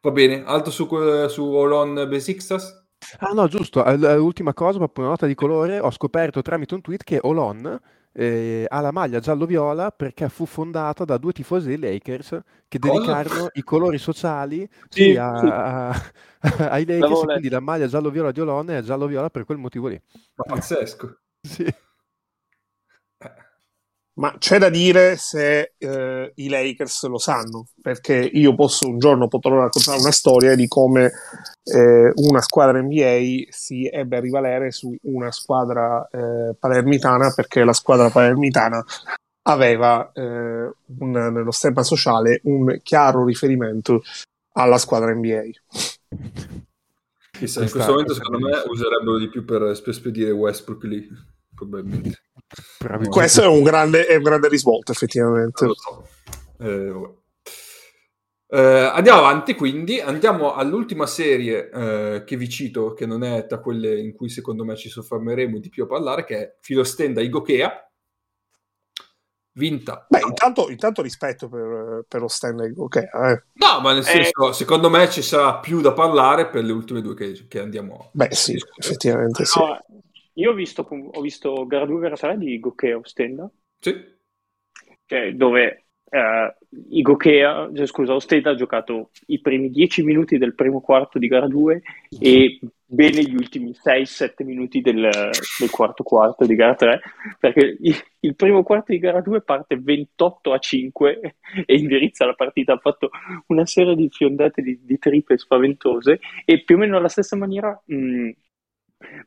Va bene, altro su, su Olon Besiktas? Ah no, giusto, l'ultima cosa, proprio una nota di colore, ho scoperto tramite un tweet che Olon eh, ha la maglia giallo-viola perché fu fondata da due tifosi dei Lakers che Cosa? dedicarono i colori sociali Sì, sì, a- sì. a- ai Lakers, quindi la maglia giallo-viola di Olon è giallo-viola per quel motivo lì. Ma pazzesco. Sì. Ma c'è da dire se eh, i Lakers lo sanno, perché io posso un giorno potrò raccontare una storia di come eh, una squadra NBA si ebbe a rivalere su una squadra eh, palermitana perché la squadra palermitana aveva eh, un- nello stemma sociale un chiaro riferimento alla squadra NBA. Chissà, in questo momento secondo me userebbero di più per spedire Westbrook lì, probabilmente. Questo è un grande, è un grande risvolto, effettivamente. So. Eh. Eh, andiamo avanti, quindi andiamo all'ultima serie eh, che vi cito, che non è tra quelle in cui secondo me ci soffermeremo di più a parlare, che è Filostenda Igokea, vinta. Beh, intanto, intanto rispetto per, per lo stand ok, eh. No, ma nel Eh. senso, secondo me ci sarà più da parlare per le ultime due che, che andiamo a Beh, sì, effettivamente sì. Io ho visto, ho visto gara 2 gara 3 di Gokea Ostenda, Sì. cioè dove eh, i Gokea, cioè, scusa, Ostenda ha giocato i primi 10 minuti del primo quarto di gara 2 e bene gli ultimi 6-7 minuti del, del quarto quarto di gara 3, perché il, il primo quarto di gara 2 parte 28 a 5 e indirizza la partita, ha fatto una serie di fiondate di, di triple spaventose e più o meno alla stessa maniera mh,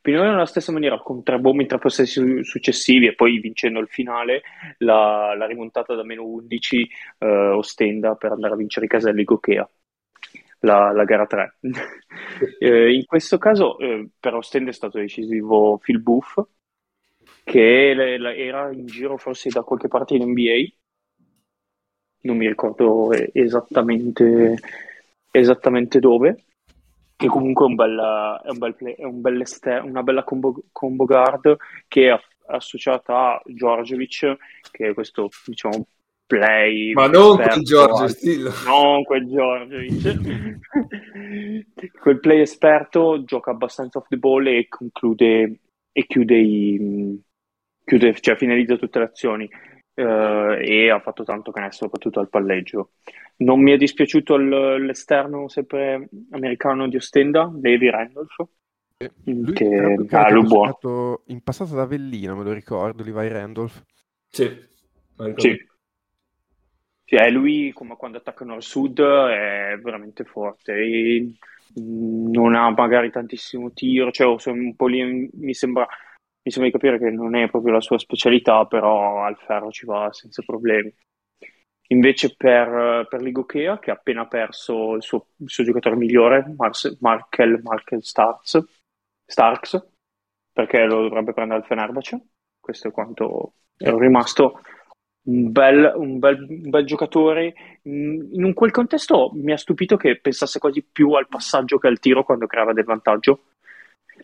meno nella stessa maniera, con tre bombe in tre possessi successivi e poi vincendo il finale, la, la rimontata da meno 11 eh, ostenda per andare a vincere i caselli Gokea. La, la, gara 3. eh, in questo caso eh, per Ostende è stato decisivo Phil Buff, che le, le, era in giro forse da qualche parte in NBA, non mi ricordo esattamente, esattamente dove, che comunque è, un bella, è, un bel play, è un bel ester- una bella combo, combo guard che è associata a Djordjevic, che è questo diciamo play. Ma non quel Giorgio Stillo. Non quel Djordjevic. quel play esperto gioca abbastanza off the ball e conclude e chiude i chiude, cioè finalizza tutte le azioni eh, e ha fatto tanto canestro soprattutto al palleggio. Non mi è dispiaciuto l- l'esterno sempre americano di Ostenda, Davy Randolph. Lui che ah, lui buono. in passato da Avellino, me lo ricordo, Levi Randolph. Sì, sì. sì è lui come quando attaccano al sud è veramente forte e non ha magari tantissimo tiro, cioè un po' lì mi sembra mi sembra di capire che non è proprio la sua specialità, però al ferro ci va senza problemi. Invece per, per Ligokea, che ha appena perso il suo, il suo giocatore migliore, Markel, Markel Starks, Starks, perché lo dovrebbe prendere il Fenerbahce, questo è quanto ero rimasto. Un bel, un, bel, un bel, giocatore. In quel contesto mi ha stupito che pensasse quasi più al passaggio che al tiro quando creava del vantaggio.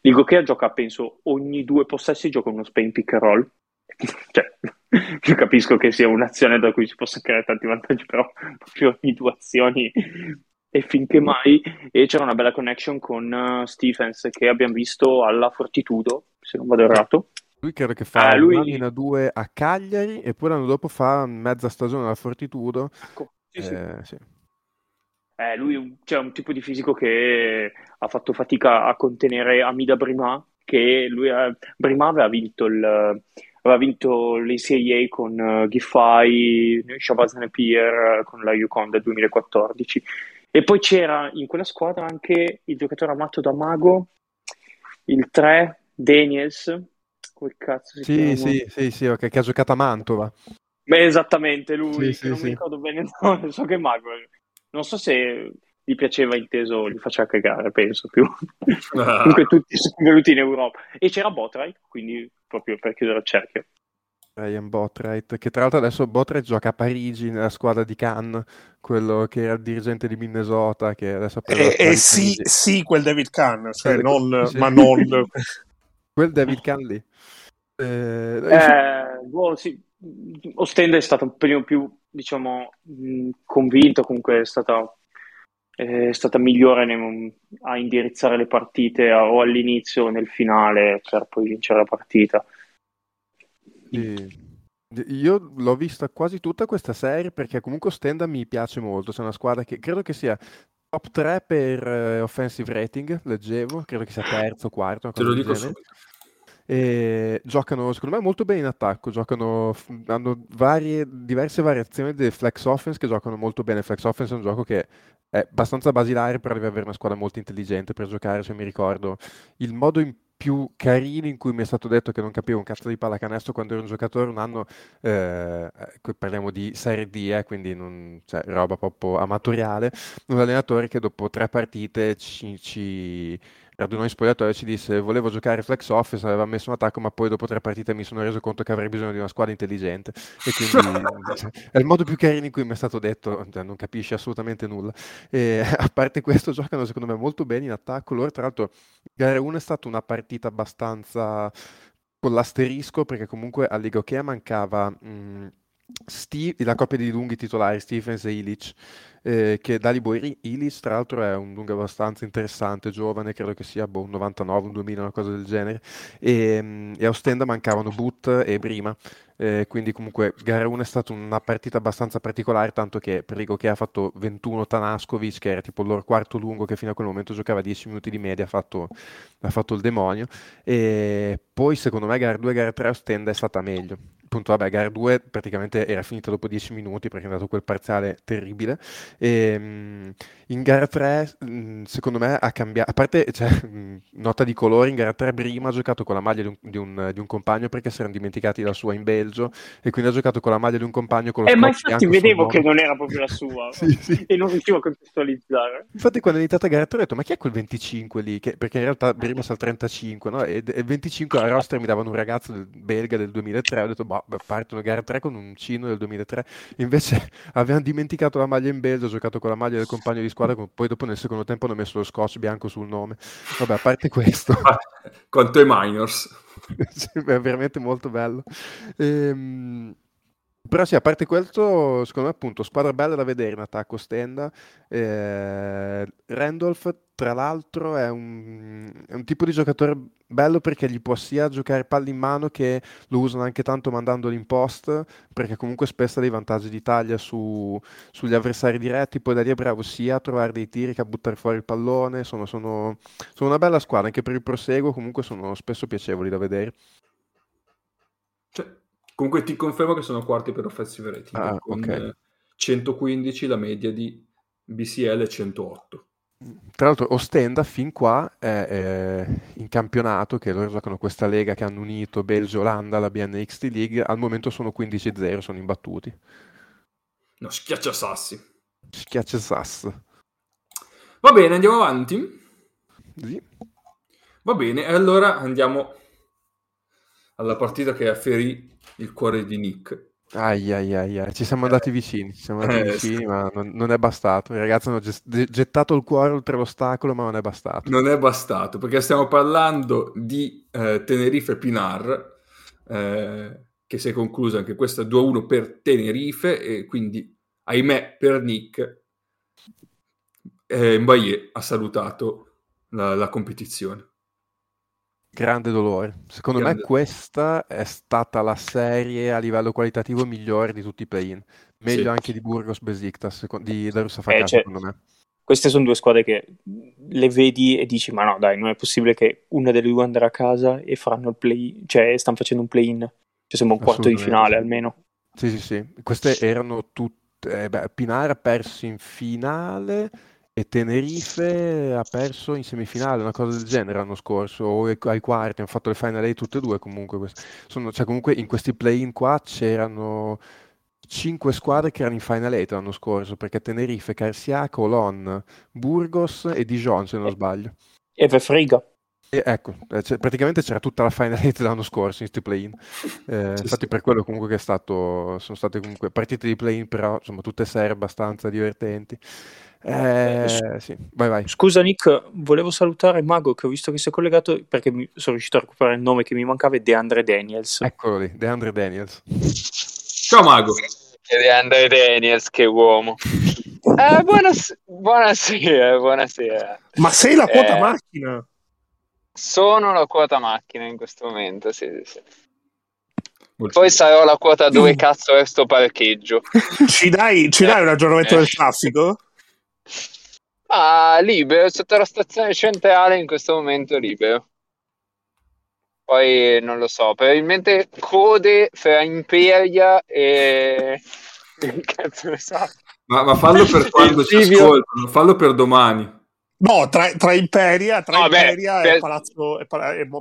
Il Gokea gioca, penso, ogni due possessi gioca uno Spain pick and roll. cioè, io capisco che sia un'azione da cui si possa creare tanti vantaggi, però proprio ogni due azioni e finché mai. E c'era una bella connection con uh, Stephens che abbiamo visto alla Fortitudo, se non vado errato. Lui credo che fa eh, lui... un'anno due a Cagliari e poi l'anno dopo fa mezza stagione alla Fortitudo. Ecco, sì, eh, sì. sì. Eh, lui c'è un tipo di fisico che ha fatto fatica a contenere Amida Brima, che lui ha, Brima aveva vinto, il, aveva vinto l'ACAA con uh, Giffai, Shabazz Napier con la Yukon del 2014. E poi c'era in quella squadra anche il giocatore amato da Mago, il 3, Daniels, quel cazzo si sì, chiama? Sì, sì, sì, ok, che ha giocato a Mantova. Beh, esattamente lui, sì, non sì, mi ricordo bene, no, so che Mago non so se gli piaceva inteso, gli faceva cagare, penso più. Ah. Comunque tutti sono venuti in Europa. E c'era Botright, quindi proprio per chiudere il cerchio. Ryan Botright, che tra l'altro adesso Botright gioca a Parigi nella squadra di Cannes, quello che era il dirigente di Minnesota, che adesso ha Eh, eh sì, sì, quel David Kahn, cioè non, sì. ma non... quel David Kahn lì. Eh, eh, boh, sì. Ostende è stato un pelino più diciamo, mh, convinto, comunque è stata, è stata migliore nei, a indirizzare le partite a, o all'inizio o nel finale per poi vincere la partita. Sì. Io l'ho vista quasi tutta questa serie perché comunque Stenda mi piace molto, c'è una squadra che credo che sia top 3 per uh, offensive rating, leggevo, credo che sia terzo, quarto. Te lo dico subito. E giocano, secondo me, molto bene in attacco. Giocano, hanno varie, diverse variazioni del flex offense che giocano molto bene. Flex offense è un gioco che è abbastanza basilare, però deve avere una squadra molto intelligente per giocare. Se mi ricordo il modo in più carino in cui mi è stato detto che non capivo un cazzo di pallacanestro quando ero un giocatore un anno, eh, parliamo di Serie D, eh, quindi non, cioè, roba proprio amatoriale, un allenatore che dopo tre partite ci, ci radunò in spogliatoio e ci disse volevo giocare flex office, aveva messo un attacco ma poi dopo tre partite mi sono reso conto che avrei bisogno di una squadra intelligente. E quindi è il modo più carino in cui mi è stato detto, cioè, non capisci assolutamente nulla. E a parte questo giocano secondo me molto bene in attacco, loro tra l'altro gara 1 è stata una partita abbastanza con l'asterisco perché comunque a Liga Hockey mancava mh, Steve, la coppia di lunghi titolari Stephens e Illich eh, che Dalibor Ilis tra l'altro è un lungo abbastanza interessante, giovane, credo che sia boh, un 99, un 2000, una cosa del genere, e, mm, e a Ostenda mancavano Boot e Brima, eh, quindi comunque gara 1 è stata una partita abbastanza particolare, tanto che per Rico che ha fatto 21 Tanaskovic, che era tipo il loro quarto lungo, che fino a quel momento giocava 10 minuti di media, ha fatto, ha fatto il demonio, e poi secondo me gara 2 e gara 3 Ostenda è stata meglio appunto, vabbè, gara 2 praticamente era finita dopo 10 minuti perché è andato quel parziale terribile. E, ehm, in gara 3, mm, secondo me, ha cambiato, a parte, cioè, mm, nota di colore, in gara 3 Brima ha giocato con la maglia di un, di un, di un compagno perché si erano dimenticati la sua in Belgio e quindi ha giocato con la maglia di un compagno con lo eh, ma infatti vedevo che non era proprio la sua sì, sì. e non riuscivo a contestualizzare. Infatti quando è iniziata gara 3 ho detto, ma chi è quel 25 lì? Che, perché in realtà Brima sa il 35, no? E, e 25 a roster mi davano un ragazzo del, belga del 2003, ho detto, boh, partono gara 3 con un cino del 2003, invece avevano dimenticato la maglia in Belgio, ho giocato con la maglia del compagno di squadra, poi dopo nel secondo tempo hanno messo lo scotch bianco sul nome. Vabbè, a parte questo... Quanto è minors? sì, è veramente molto bello. Ehm... Però sì, a parte questo, secondo me appunto, squadra bella da vedere in attacco Stenda. Eh, Randolph, tra l'altro, è un, è un, tipo di giocatore bello perché gli può sia giocare palli in mano che lo usano anche tanto mandandoli in post, perché comunque spesso ha dei vantaggi di taglia su, sugli avversari diretti, poi da lì è bravo sia a trovare dei tiri che a buttare fuori il pallone, sono, sono, sono una bella squadra, anche per il proseguo comunque sono spesso piacevoli da vedere. Cioè, Comunque ti confermo che sono quarti per offensive rating, ah, con okay. 115 la media di BCL è 108. Tra l'altro Ostenda fin qua è, è, in campionato, che loro giocano questa lega che hanno unito Belgio, Olanda, la BNXT League, al momento sono 15-0, sono imbattuti. No, schiaccia sassi. Schiaccia sass. Va bene, andiamo avanti? Sì. Va bene, allora andiamo alla partita che afferì il cuore di Nick. Ai, ai, ai, ai. Ci siamo andati vicini, ci siamo andati eh, vicini, sì. ma non, non, è bastato. I ragazzi hanno gettato il cuore oltre l'ostacolo, ma non è bastato. Non è bastato, perché stiamo parlando di eh, Tenerife Pinar, eh, che si è conclusa anche questa 2-1 per Tenerife, e quindi, ahimè, per Nick, eh, Mbaye ha salutato la, la competizione. Grande dolore. Secondo Grande. me questa è stata la serie a livello qualitativo migliore di tutti i play-in. Meglio sì. anche di Burgos Besiktas, di Darus Afakar, eh, cioè, secondo me. Queste sono due squadre che le vedi e dici ma no dai, non è possibile che una delle due andrà a casa e faranno il play cioè stanno facendo un play-in. Cioè sembra un quarto di finale almeno. Sì, sì, sì. Queste erano tutte... Eh, beh, Pinar ha perso in finale e Tenerife ha perso in semifinale, una cosa del genere l'anno scorso, o ai quarti, hanno fatto le final A tutte e due comunque. Sono, cioè comunque in questi play-in qua c'erano cinque squadre che erano in final 8 l'anno scorso, perché Tenerife, Carsia, Colon, Burgos e Dijon, se non sbaglio. E Vefriga. E ecco, cioè, praticamente c'era tutta la final 8 l'anno scorso in questi play-in. Eh, sì, infatti sì. per quello comunque che è stato, sono state comunque partite di play-in, però insomma tutte serie abbastanza divertenti. Eh, eh sì, vai vai. Scusa Nick, volevo salutare Mago che ho visto che si è collegato perché mi sono riuscito a recuperare il nome che mi mancava, è DeAndre Daniels. Eccolo lì, DeAndre Daniels. Ciao Mago. DeAndre Daniels, che uomo. Eh, buonas- buonasera, buonasera. Ma sei la quota eh, macchina? Sono la quota macchina in questo momento, sì, sì. Poi sarò la quota dove cazzo è sto parcheggio. ci dai, ci dai un aggiornamento del traffico? Ah, libero, sotto la stazione centrale in questo momento libero. Poi non lo so, probabilmente code fra Imperia e... Cazzo ne so. Ma, ma fallo per quando ci ascoltano, fallo per domani. No, tra, tra Imperia, tra no, Imperia beh, e, per... Palazzo, e,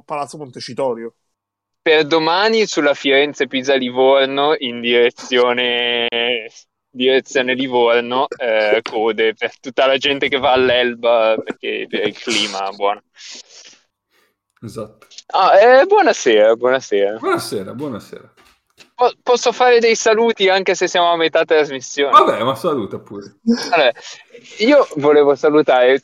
Palazzo Montecitorio. Per domani sulla Firenze Pisa Livorno in direzione direzione Livorno, eh, code per tutta la gente che va all'Elba perché per il clima buono. Esatto. Ah, eh, buonasera, buonasera. Buonasera, buonasera. Po- posso fare dei saluti anche se siamo a metà trasmissione? Vabbè, ma saluta pure. Allora, io volevo salutare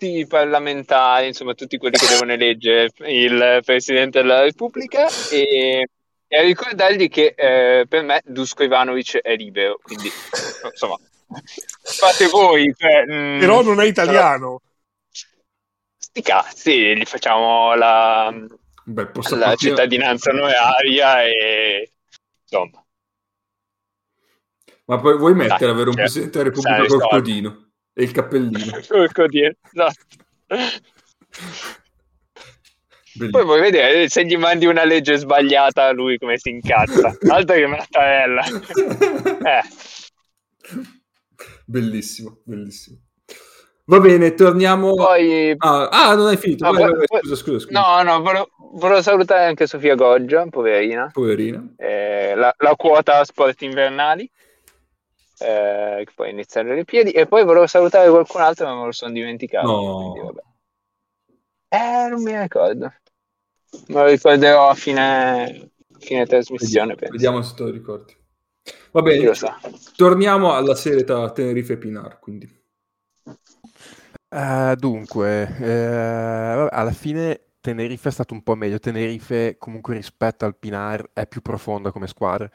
tutti i parlamentari, insomma tutti quelli che devono eleggere il Presidente della Repubblica e e a ricordargli che eh, per me Dusko Ivanovic è libero, quindi insomma, fate voi. Cioè, mh, mm, Però non è italiano. Sti cazzi, gli facciamo la, Beh, la partire... cittadinanza onoraria e insomma. Ma poi vuoi mettere Dai, avere un cioè, Presidente della Repubblica col codino e il cappellino? col codino, esatto. Bellissimo. Poi vuoi vedere se gli mandi una legge sbagliata lui come si incazza. Altro che Mattarella. eh. Bellissimo, bellissimo. Va bene, torniamo. Poi... Ah, ah, non hai finito. Ah, vai, vai, poi- scusa, scusa, scusa. No, no, volevo, volevo salutare anche Sofia Goggia, poverina. Poverina. Eh, la, la quota sport invernali. eh, che poi iniziano le piedi. E poi volevo salutare qualcun altro, ma me lo sono dimenticato. No. quindi. Eh, non mi ricordo. Me lo ricorderò a fine, a fine trasmissione, penso. Vediamo se te lo ricordi. Va bene, torniamo alla serie tra Tenerife e Pinar. Quindi. Eh, dunque, eh, vabbè, alla fine Tenerife è stato un po' meglio. Tenerife, comunque, rispetto al Pinar, è più profonda come squadra.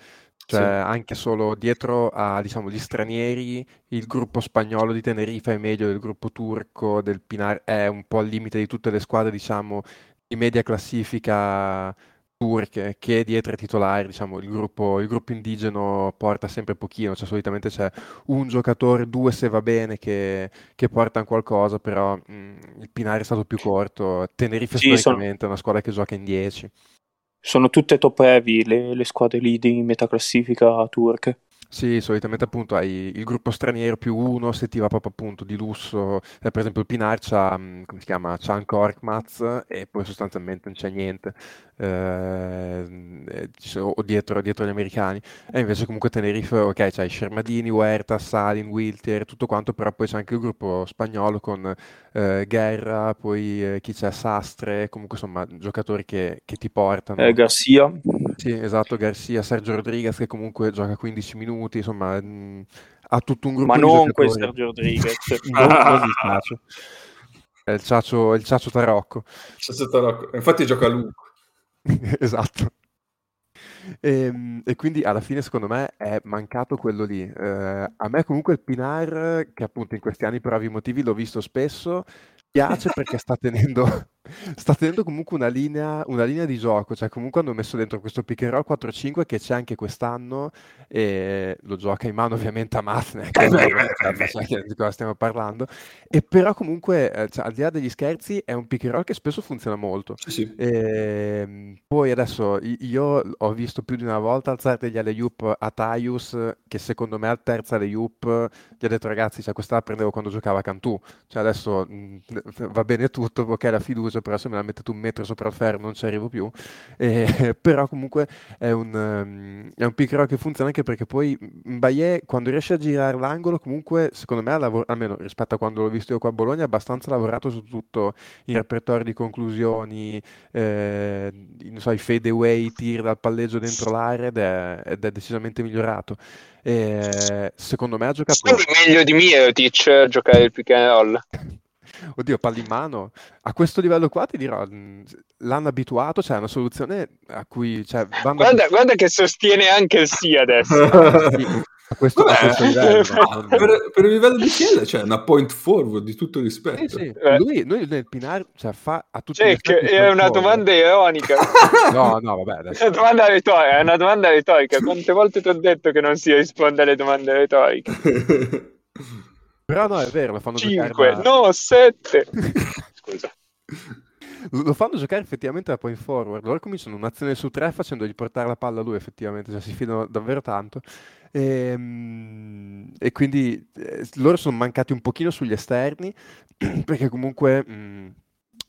Cioè, Sì. anche solo dietro a, diciamo, gli stranieri, il gruppo spagnolo di Tenerife è meglio del gruppo turco, del Pinar è un po' al limite di tutte le squadre, diciamo, di media classifica turche, che dietro ai titolari, diciamo, il gruppo, il gruppo indigeno porta sempre pochino, cioè solitamente c'è un giocatore, due se va bene, che, che portano qualcosa, però mh, il Pinar è stato più corto. Tenerife Sì, sono- storicamente è una squadra che gioca in 10. Sono tutte top heavy le, le squadre lì di metaclassifica turche. Sì, solitamente appunto hai il gruppo straniero più uno, se ti va proprio appunto di lusso, Eh, per esempio il Pinar c'ha, mh, come si chiama, c'ha anche Korkmaz e poi sostanzialmente non c'è niente, eh, o dietro, dietro gli americani, e invece comunque Tenerife, ok, c'hai Shermadini, Huerta, Salin, Wiltier, tutto quanto, però poi c'è anche il gruppo spagnolo con eh, Guerra, poi eh, chi c'è, Sastre, comunque insomma giocatori che, che ti portano. Eh, Garcia, Sì, esatto, Garcia, Sergio Rodriguez che comunque gioca 15 minuti, insomma, mh, ha tutto un gruppo ma di non quel. Sergio Rodriguez. Non, non il Ciacio. È il Ciacio, è il Ciacio Tarocco. C'è stato Rocco. Infatti gioca lui. Esatto. Ehm, E, quindi alla fine secondo me è mancato quello lì. Eh, a me comunque il Pinar, che appunto in questi anni per ovvi motivi l'ho visto spesso, piace perché sta tenendo, sta tenendo comunque una linea, una linea di gioco, cioè comunque hanno messo dentro questo pick and roll 4-5 che c'è anche quest'anno e lo gioca in mano ovviamente a Maznek, Eh cioè, di cosa stiamo parlando, e però comunque eh, cioè, al di là degli scherzi è un pick and roll che spesso funziona molto. Sì, sì. Ehm, poi adesso io ho visto più di una volta alzare degli alley-oop a Taius che secondo me al terzo alley-oop gli ha detto ragazzi, cioè, questa la prendevo quando giocava a Cantù, cioè adesso mh, va bene tutto, ok la fiducia, però se me la mettete un metro sopra il ferro non ci arrivo più, Eh, però comunque è un, ehm, è un pick che funziona anche perché poi Mbaye quando riesce a girare l'angolo comunque secondo me ha lavor- almeno rispetto a quando l'ho visto io qua a Bologna ha abbastanza lavorato su tutto il repertorio di conclusioni eh, i- non so, i fadeaway, tir dal palleggio dentro l'area ed è, ed è decisamente migliorato. E, secondo me ha giocato, Sembra meglio di Mirotic a giocare il pick and roll. oddio, palla in mano. A questo livello qua ti dirò, mh, l'hanno abituato, cioè è una soluzione a cui cioè, vanno Guarda, guarda che sostiene anche il sì adesso. sì, a questo, a Vabbè, questo livello. per, per il livello di Chiesa c'è una point forward di tutto Sì, rispetto. sì. Eh. Lui, lui nel Pinar cioè, fa a tutti gli Cioè, che effetti è una qualcosa. domanda ironica. No, no, vabbè, adesso. È una domanda retorica, è una domanda retorica. Quante volte ti ho detto che non si risponde alle domande retoriche? Però no, è vero, lo fanno giocare 5, da... no, 7. Scusa. Lo fanno giocare effettivamente da point forward. Loro cominciano un'azione su tre facendogli portare la palla a lui, effettivamente, cioè si fidano davvero tanto. Ehm, E, quindi eh, loro sono mancati un pochino sugli esterni, perché comunque mh,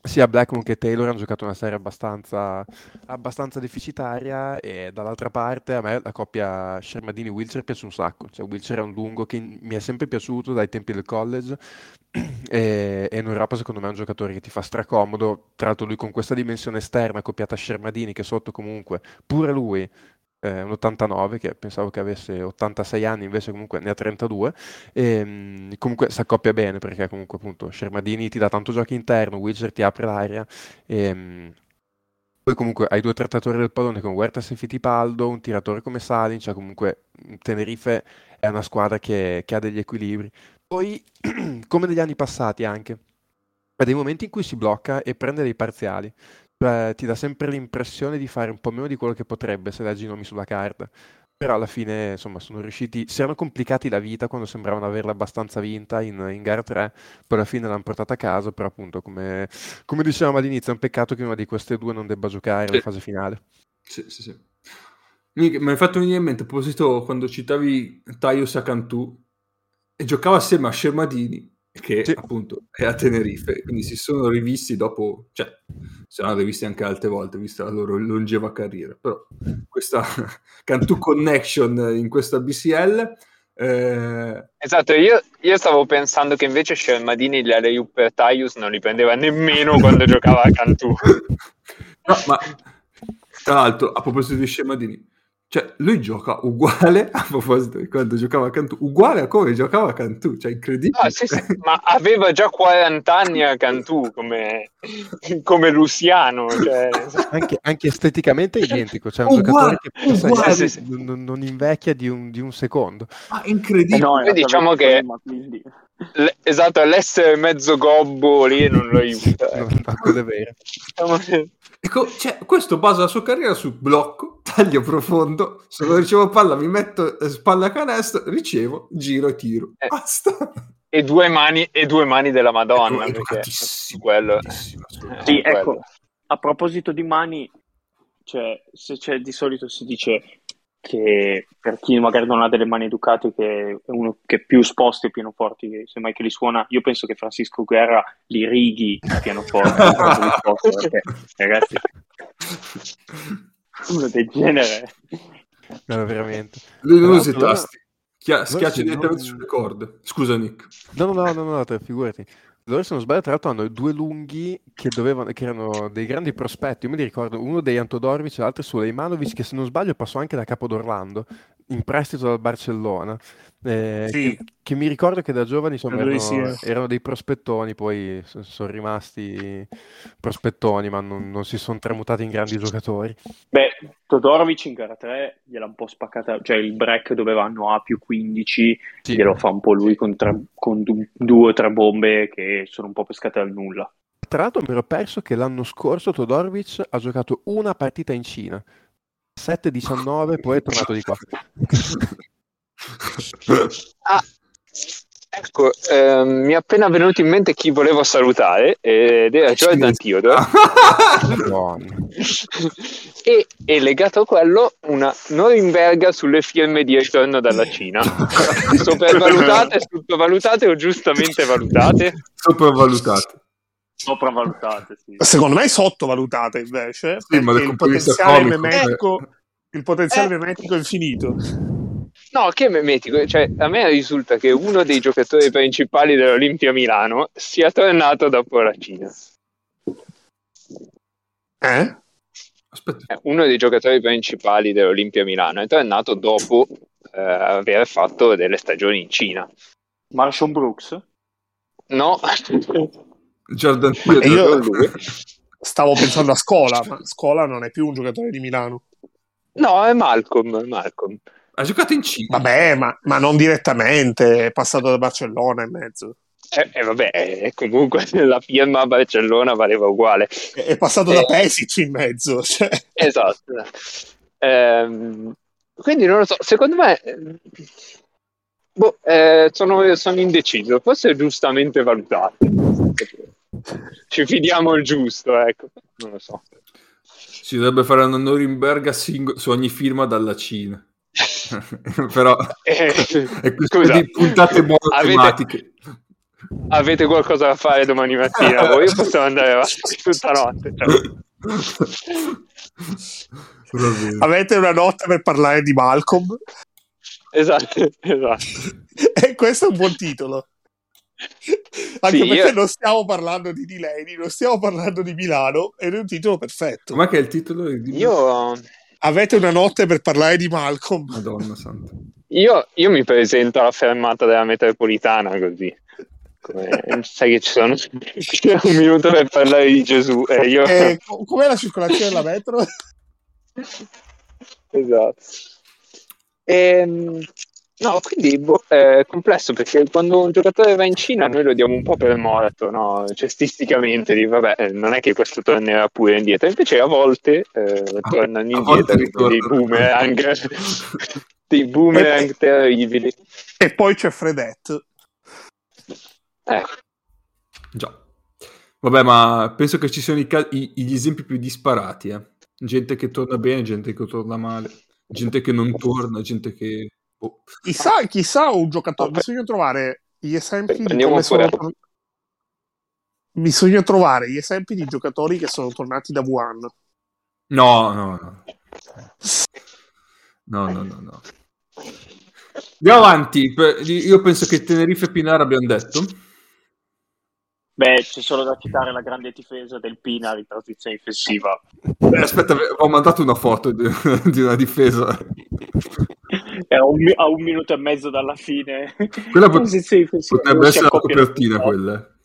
sia Blackmon che Taylor hanno giocato una serie abbastanza, abbastanza deficitaria e dall'altra parte a me la coppia Shermadini-Wilcher piace un sacco. Cioè Wilcher è un lungo che mi è sempre piaciuto dai tempi del college e, e Europa secondo me è un giocatore che ti fa stracomodo, tra l'altro lui con questa dimensione esterna accoppiata a Shermadini che sotto comunque, pure lui eh, un 89 che pensavo che avesse 86 anni invece comunque ne ha 32 e mm, comunque si accoppia bene perché comunque appunto Shermadini ti dà tanto gioco interno, Wizard ti apre l'aria e mm, poi comunque hai due trattatori del pallone con Huertas e Fittipaldo, un tiratore come Salin, cioè comunque Tenerife è una squadra che, che ha degli equilibri. Poi, come negli anni passati anche, ha dei momenti in cui si blocca e prende dei parziali. Cioè, ti dà sempre l'impressione di fare un po' meno di quello che potrebbe se leggi i nomi sulla carta. però alla fine insomma sono riusciti, si erano complicati la vita quando sembravano averla abbastanza vinta in, in gara 3, poi alla fine l'hanno portata a casa, però appunto come, come dicevamo all'inizio è un peccato che una di queste due non debba giocare Sì. la fase finale. Sì, sì, sì. Mi mi hai fatto venire in mente, a proposito, quando citavi Taio Sacantù, e giocava assieme a Scermadini, che Sì. appunto è a Tenerife, quindi si sono rivisti dopo, cioè, si sono rivisti anche altre volte, vista la loro longeva carriera, però questa Cantù Connection in questa BCL... eh, Esatto, io, io stavo pensando che invece Shermadini gli alley per Taius non li prendeva nemmeno quando giocava a Cantù. No, ma tra l'altro, a proposito di Scermadini, cioè lui gioca uguale a proposito di quando giocava a Cantù, uguale a come giocava a Cantù, cioè incredibile. Ah, sì, sì, ma aveva già 40 anni a Cantù come, come Luciano. Cioè... Anche, anche esteticamente è identico, cioè un Uguale, giocatore che. Sì, sì. non, non invecchia di un, di un secondo. Ma Eh incredibile. no, Poi diciamo che- L- esatto, l'essere mezzo gobbo lì non lo aiuta. No, ecco. no, quello è vero. Ecco, cioè, questo basa la sua carriera sul blocco, taglio profondo, se non ricevo palla mi metto eh, spalla canestro, ricevo, giro e tiro. Eh. Basta. E due mani, e due mani della Madonna. Ecco, perché educatissimo, quello. Sì, quello. ecco, a proposito di mani, cioè, se c'è di solito si dice che per chi magari non ha delle mani educate, che è uno che è più sposta i pianoforti, che semmai che li suona, io penso che Francisco Guerra li righi li sposta, perché, ragazzi, uno del genere. No, veramente. Lui non usa i tasti, schiaccia direttamente sulle corde. Scusa Nick. No, no, no, no, no, te- figurati. Loro, se non sbaglio, tra l'altro hanno due lunghi che, dovevano, che erano dei grandi prospetti. Io mi ricordo uno dei Antodorovic e l'altro Sulejmanovic, che se non sbaglio passò anche da Capodorlando, in prestito dal Barcellona. eh, Sì. che, che mi ricordo che da giovani insomma, erano, sì, eh. erano dei prospettoni, poi sono rimasti prospettoni, ma non, non si sono tramutati in grandi giocatori. Beh, Todorovic in gara 3 gliel'ha un po' spaccata, cioè il break dove vanno A più 15 Sì. glielo fa un po' lui con, tre- con du- due o tre bombe che sono un po' pescate dal nulla. Tra l'altro mi ero perso che l'anno scorso Todorovic ha giocato una partita in Cina. 7-19, poi è tornato di qua. Ah, ecco, ehm, mi è appena venuto in mente chi volevo salutare ed era Theodore. Madonna. e, e legato a quello una Norimberga sulle firme di ritorno dalla Cina. Sopravvalutate, sottovalutate o giustamente valutate? Sopravvalutato. Sopravvalutate, sì. Secondo me sottovalutate invece, Sì, il potenziale memetico, il potenziale Eh. memetico è infinito. No, che memetico, cioè a me risulta che uno dei giocatori principali dell'Olimpia Milano sia tornato dopo la Cina. Eh? Aspetta, Eh, Uno dei giocatori principali dell'Olimpia Milano è tornato dopo eh, aver fatto delle stagioni in Cina. Marshall Brooks? No, Jordan Theodore. io stavo pensando a Scola, ma Scola non è più un giocatore di Milano. no, è Malcolm, è Malcolm. Ha giocato in Cina. Vabbè, ma, ma non direttamente, è passato da Barcellona e mezzo. E eh, vabbè, eh, comunque la firma a Barcellona valeva uguale. È passato Eh. da Pesic in mezzo. Cioè. Esatto. Ehm, quindi non lo so, secondo me eh, boh, eh, sono, sono indeciso, forse è giustamente valutato. Ci fidiamo il giusto, ecco. Non lo so. Si dovrebbe fare una Norimberga sing- su ogni firma dalla Cina. Però Eh, è scusa, di puntate monotematiche. avete qualcosa da fare domani mattina? Voi possiamo andare avanti tutta notte. cioè. Avete una notte per parlare di Malcolm? Esatto, esatto. E questo è un buon titolo. Anche Sì, perché io- non stiamo parlando di Delaney, non stiamo parlando di Milano, ed è un titolo perfetto. Com'è che è il titolo? di- Io, Avete una notte per parlare di Malcolm? Madonna santa. io, io mi presento alla fermata della metropolitana così. Come, sai che ci sono c'è un minuto per parlare di Gesù e io Eh, co- com'è la circolazione della metro? esatto Ehm, No, quindi boh, è complesso perché quando un giocatore va in Cina noi lo diamo un po' per morto, no? cestisticamente, di vabbè, non è che questo tornerà pure indietro, invece a volte eh, tornano indietro dei boomerang, dei boomerang terribili. E poi c'è Fredette. Eh. Già. Vabbè, ma penso che ci siano i, i, gli esempi più disparati, eh. Gente che torna bene, gente che torna male, gente che non torna, gente che Chissà, chissà un giocatore. Bisogna trovare gli esempi di come sono tor- Bisogna trovare gli esempi di giocatori che sono tornati da Wuhan. No, no, no. No, no, no, no. Andiamo avanti. Io penso che Tenerife e Pinar abbiamo detto. Beh, c'è solo da citare la grande difesa del Pinar in transizione difensiva. Beh, aspetta, ho mandato una foto di, di una difesa. Era un, a un minuto e mezzo dalla fine. Quella pot- potrebbe essere la copertina quella.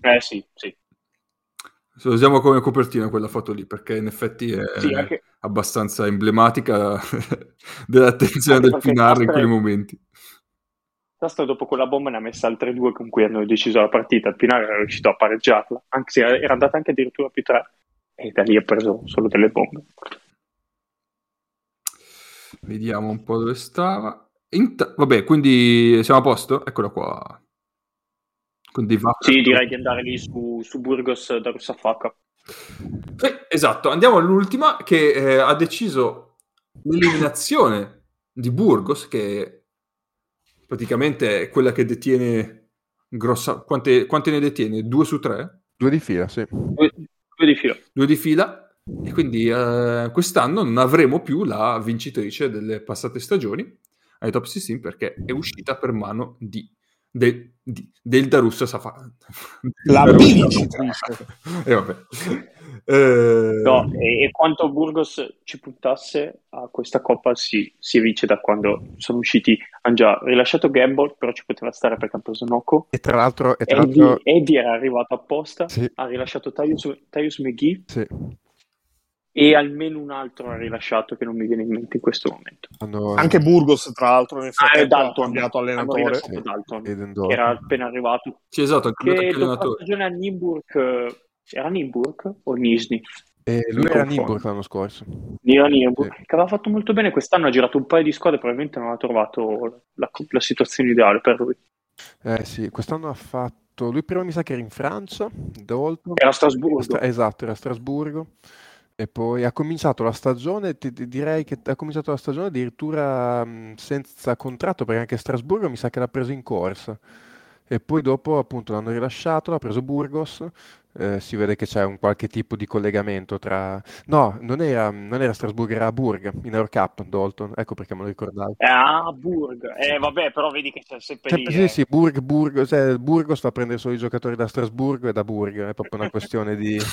Eh sì, sì. Se usiamo come copertina quella foto lì, perché in effetti è sì, anche... abbastanza emblematica dell'attenzione anche del Pinar in quei momenti. Tastra dopo quella bomba ne ha messa altre due con cui hanno deciso la partita. Il Pinar era riuscito a pareggiarla, anche se era andata anche addirittura più tre. E da lì ha preso solo delle bombe. Vediamo un po' dove stava. Int- Vabbè, quindi siamo a posto? Eccola qua. Quindi va sì, direi di andare lì su, su Burgos da Russafaka. Eh, esatto, andiamo all'ultima che eh, ha deciso l'eliminazione di Burgos, che praticamente è quella che detiene grossa... Quante, quante ne detiene? Due su tre? Due di fila, sì. Due, due di fila. Due di fila e quindi eh, quest'anno non avremo più la vincitrice delle passate stagioni ai Top 16 perché è uscita per mano di, de, di del Darussa Safa. La vincitrice. e vabbè. Eh... No, e, e, quanto Burgos ci puntasse a questa coppa si, si vince da quando sono usciti. Hanno già rilasciato Gamble, però ci poteva stare perché hanno preso Noco. E tra l'altro, e tra Eddie, l'altro... Eddie era arrivato apposta, sì. ha rilasciato Tyus McGee. Sì e almeno un altro ha rilasciato che non mi viene in mente in questo momento. Hanno... Anche Burgos, tra l'altro, nel frattempo ah, Dalton, ha cambiato allenatore. Sì, Dalton, che era appena arrivato. Sì, esatto, che dopo la stagione a Nimburg, era Nimburg o Nisni? Eh, lui era Nimburg l'anno scorso. Era Nimburg, sì. che aveva fatto molto bene quest'anno, ha girato un paio di squadre, probabilmente non ha trovato la, la situazione ideale per lui. Eh sì, quest'anno ha fatto... Lui prima mi sa che era in Francia, Dalton. Era a Strasburgo. Stra... Esatto, era a Strasburgo. E poi ha cominciato la stagione, ti, ti direi che ha cominciato la stagione addirittura mh, senza contratto, perché anche Strasburgo mi sa che l'ha preso in corsa. E poi dopo appunto l'hanno rilasciato, l'ha preso Burgos eh, si vede che c'è un qualche tipo di collegamento tra... No, non era, non era Strasburgo, era Burg, in Eurocup, Dalton, ecco perché me lo ricordavo. Ah, Burg, eh vabbè, però vedi che c'è sempre cioè, lì. Sì, eh. sì, Burg, Burg, cioè, Burgos fa prendere solo i giocatori da Strasburgo e da Burg, è proprio una questione di...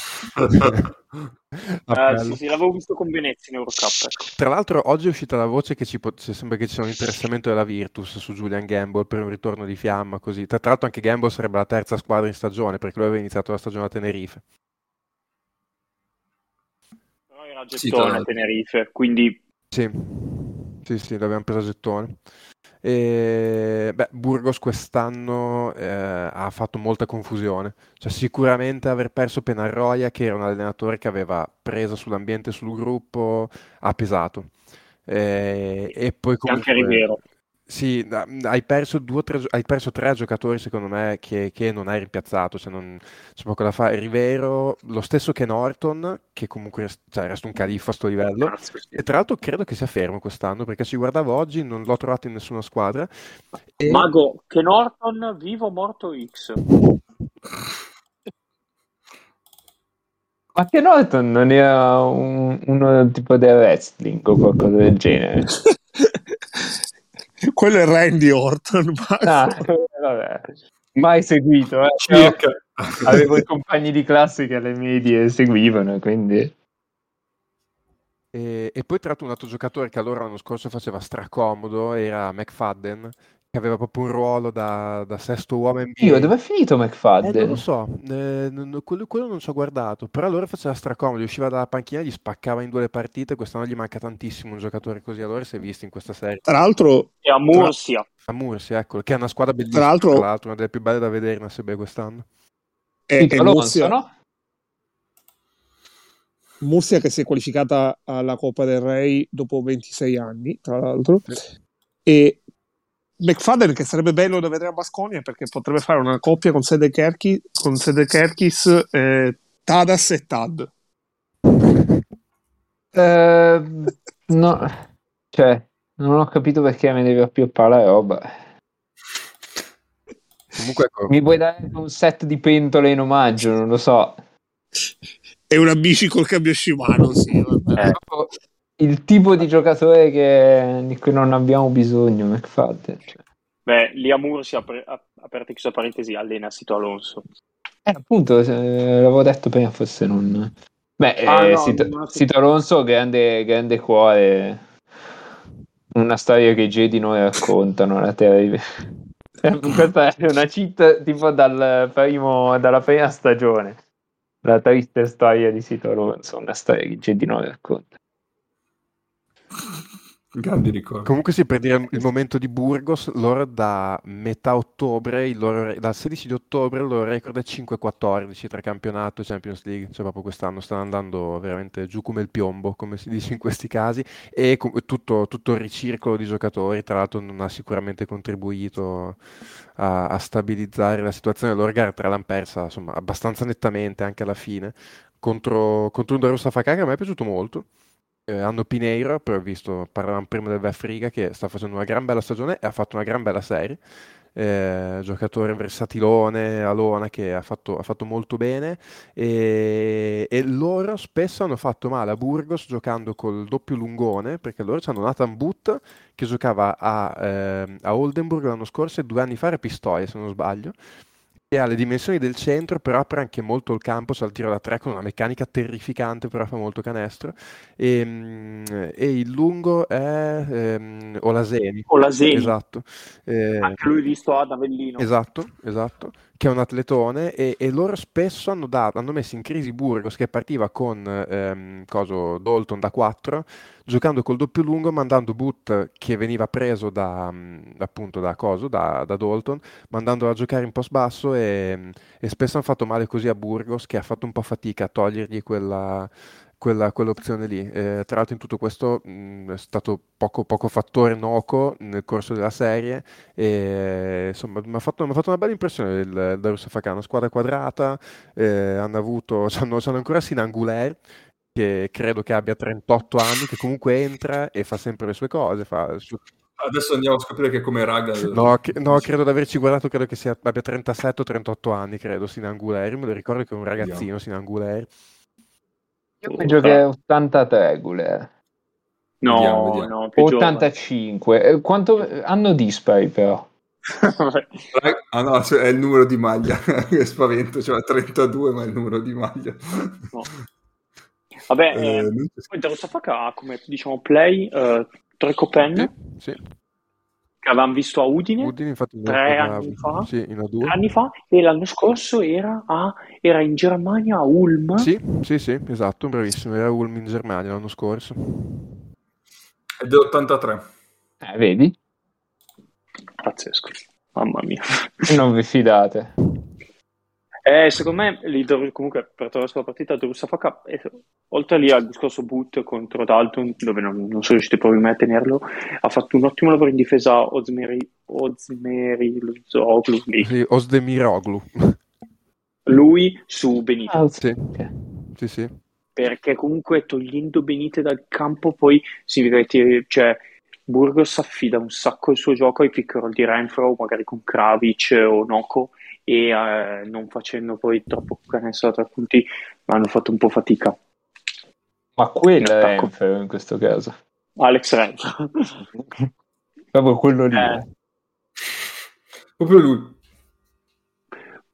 ah, sì, sì, l'avevo visto con Venezia in Eurocup. Ecco. Tra l'altro oggi è uscita la voce che ci pot- sembra che ci sia un interessamento della Virtus su Julian Gamble per un ritorno di fiamma, così. Tra l'altro anche Gamble sarebbe la terza squadra in stagione, perché lui aveva iniziato la stagione Tenerife. Però era gettone sì, Tenerife, quindi... Sì, sì, sì, l'abbiamo preso a gettone. E, beh, Burgos quest'anno eh, ha fatto molta confusione. Cioè, sicuramente aver perso Penarroia, che era un allenatore che aveva presa sull'ambiente e sul gruppo, ha pesato. E, e poi comunque... Anche Rivero. Sì, hai perso, due, tre, hai perso tre giocatori secondo me che, che non hai rimpiazzato, cioè non, c'è poco da fare. Rivero, lo stesso che Norton, che comunque cioè, resta un califfo a sto livello, e tra l'altro credo che sia fermo quest'anno, perché ci guardavo oggi, non l'ho trovato in nessuna squadra. E... Mago, che Norton vivo o morto X? Ma che Norton non era un, uno tipo del wrestling o qualcosa del genere? quello è Randy Orton. Ah, vabbè. Mai seguito, eh. Circa. avevo i compagni di classe che alle medie seguivano, quindi... E, e, poi tra l'altro un altro giocatore che allora l'anno scorso faceva stracomodo era McFadden, che aveva proprio un ruolo da, da sesto uomo NBA. Io, dove è finito Eh, McFadden? non lo so, eh, non- quello, quello non ci ho guardato, però allora faceva stracomodo, usciva dalla panchina, gli spaccava in due le partite, quest'anno gli manca tantissimo un giocatore così, allora si è visto in questa serie. Tra l'altro, E a Mursia. A Mursi, eccolo, che è una squadra bellissima, Tra l'altro- tra l'altro, una delle più belle da vedere in ASB quest'anno. è Alonso, Murcia, no? Murcia che si è qualificata alla Coppa del Re dopo 26 anni, tra l'altro. Sì. E McFadden che sarebbe bello da vedere a Basconia perché potrebbe fare una coppia con Sede Kerkis, con Sede Kerkis eh, Tadas e Tad. Eh, no, cioè, non ho capito perché mi devi appioppare la roba. Comunque, ecco, Mi puoi dare un set di pentole in omaggio, non lo so. E una bici col cambio Shimano, sì, vabbè. Proprio il tipo di giocatore che, di cui non abbiamo bisogno, McFadden. Cioè. Beh, lì a Mursia, apre- ap- aperta e chiusa parentesi, allena Sito Alonso. Eh, appunto, eh, l'avevo detto prima, forse non... Beh, Ah, eh, no, Sito, non Sito Alonso, grande, grande cuore, una storia che i Jedi noi raccontano, la terribile. Questa è una cheat tipo dal primo, dalla prima stagione. La triste storia di Sito Alonso, una storia che i Jedi noi racconta. Grandi ricordi. Comunque sì, per dire il momento di Burgos, loro da metà ottobre, loro dal 16 di ottobre il loro record è 5-14 tra campionato e Champions League, cioè proprio quest'anno stanno andando veramente giù come il piombo, come si dice in questi casi, e tutto, tutto il ricircolo di giocatori, tra l'altro non ha sicuramente contribuito a, a stabilizzare la situazione, loro gara 3 l'hanno persa insomma abbastanza nettamente anche alla fine, contro, contro un Darussa Fakà che a me è piaciuto molto. Eh, hanno Pineiro, però visto, parlavamo prima del Vef Riga, che sta facendo una gran bella stagione e ha fatto una gran bella serie. Eh, giocatore versatilone, Alona, che ha fatto, ha fatto molto bene. E, e loro spesso hanno fatto male a Burgos giocando col doppio lungone, perché loro hanno Nathan Butt che giocava a, ehm, a Oldenburg l'anno scorso e due anni fa era Pistoia, se non sbaglio che ha le dimensioni del centro, però apre anche molto il campo, il tiro da tre con una meccanica terrificante, però fa molto canestro. E, mm, e il lungo è ehm, Olaseni. Olaseni. Esatto. Eh, Anche lui visto ad Avellino. Esatto, esatto, che è un atletone e, e loro spesso hanno, dato, hanno messo in crisi Burgos che partiva con ehm, coso, Dalton da 4, giocando col doppio lungo, mandando Boot che veniva preso da, mh, appunto da coso, da, da Dalton, mandandolo a giocare in post basso e, e spesso hanno fatto male così a Burgos che ha fatto un po' fatica a togliergli quella, quella- quell'opzione lì. Eh, tra l'altro in tutto questo mh, è stato poco, poco fattore Noco nel corso della serie e insomma mi ha fatto, fatto una bella impressione il, il Darus Fakà, una squadra quadrata, eh, hanno avuto, c'hanno, c'hanno ancora Sinanguler che credo che abbia 38 anni, che comunque entra e fa sempre le sue cose, fa Adesso andiamo a scoprire che come raga... No, che- no, credo di averci guardato, credo che sia, abbia 37 o 38 anni, credo, Sinanguler, me lo ricordo che è un ragazzino, Sinanguler. Io penso che è 83, Guler. No, Vediamo, vediamo. no, più giovane. 85. Eh, Quanto hanno dispari però? Ah no, cioè, è il numero di maglia, che spavento, cioè 32 ma è il numero di maglia. No. Vabbè, Eh, eh, Darusafaka ha come diciamo play eh, tre copen Sì, sì. Che avevamo visto a Udine Udine infatti tre anni fa? Sì, in tre A2. anni fa e l'anno scorso era, a, era in Germania a Ulm. Sì, sì, sì, esatto, bravissimo, era Ulm in Germania l'anno scorso. È dell'83. Eh, vedi? Pazzesco, mamma mia. Non vi fidate. Eh, secondo me, lì comunque per trovare la partita Darusafaka, eh, oltre lì al discorso boot contro Dalton, dove non, non sono riusciti proprio a tenerlo, ha fatto un ottimo lavoro in difesa Ozmeri, Ozmeri Zoglu, lì. Sì, Osdemiroglu. lui su Benito. Ah, Sì, ok. sì, sì. perché comunque togliendo Benite dal campo poi che ti- cioè, Burgos affida un sacco il suo gioco ai pick roll di Renfro, magari con Kravic o Noco e eh, non facendo poi troppo canestro da tre punti hanno fatto un po' fatica Ma quello è. Renfro in questo caso. Alex Renfro Proprio quello lì. Eh. Proprio lui.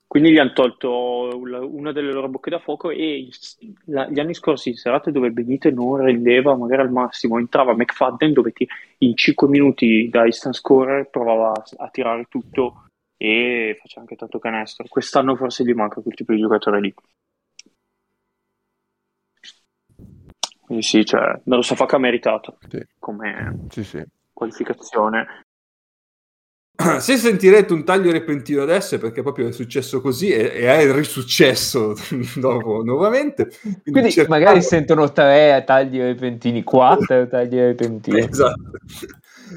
quindi gli hanno tolto una delle loro bocche da fuoco e gli anni scorsi in serate dove Benite non rendeva magari al massimo, entrava McFadden dove ti, in 5 minuti da instant scorer provava a, a tirare tutto e faceva anche tanto canestro. Quest'anno forse gli manca quel tipo di giocatore lì. Quindi sì, cioè, non lo so, ha meritato Sì. come Sì, sì. qualificazione. Se sentirete un taglio repentino adesso è perché proprio è successo così e, e è il risuccesso dopo nuovamente. Quindi cercavo- magari sentono tre tagli repentini, quattro tagli repentini. Esatto.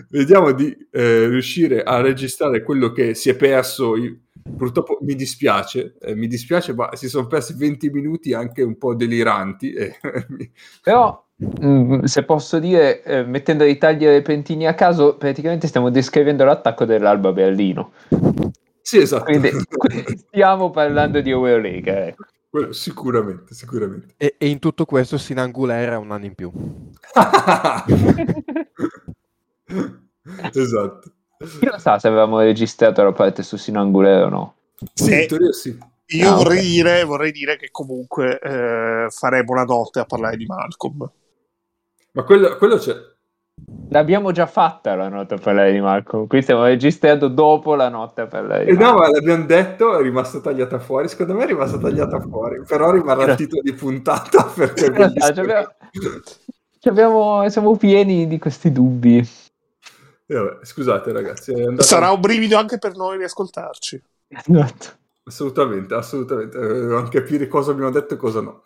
Vediamo di eh, riuscire a registrare quello che si è perso. Io- Purtroppo mi dispiace, eh, mi dispiace, ma si sono persi 20 minuti anche un po' deliranti. E mi- Però, mh, se posso dire, eh, mettendo i tagli repentini a caso, praticamente stiamo descrivendo l'attacco dell'Alba Berlino. sì, esatto. Quindi, quindi stiamo parlando di Eurolega. ecco. Quello sicuramente, sicuramente. E, e in tutto questo Sinangulera ha un anno in più. esatto. Chi lo sa se avevamo registrato la parte su Sinangulero o no? Sì, Eh, in teoria sì. Io Ah, vorrei, dire, vorrei dire che comunque eh, faremo una notte a parlare di Malcolm. Ma quello, quello c'è. L'abbiamo già fatta la nota a parlare di Marco. Qui stiamo registrando dopo la notte a parlare di Eh no, ma l'abbiamo detto, è rimasta tagliata fuori. Secondo me è rimasta tagliata fuori, però rimarrà il titolo di puntata perché Ci abbiamo- abbiamo- siamo pieni di questi dubbi. Eh, vabbè, scusate ragazzi, è andato- Sarà un brivido anche per noi riascoltarci. Esatto. assolutamente, assolutamente, eh, anche capire cosa abbiamo detto e cosa no.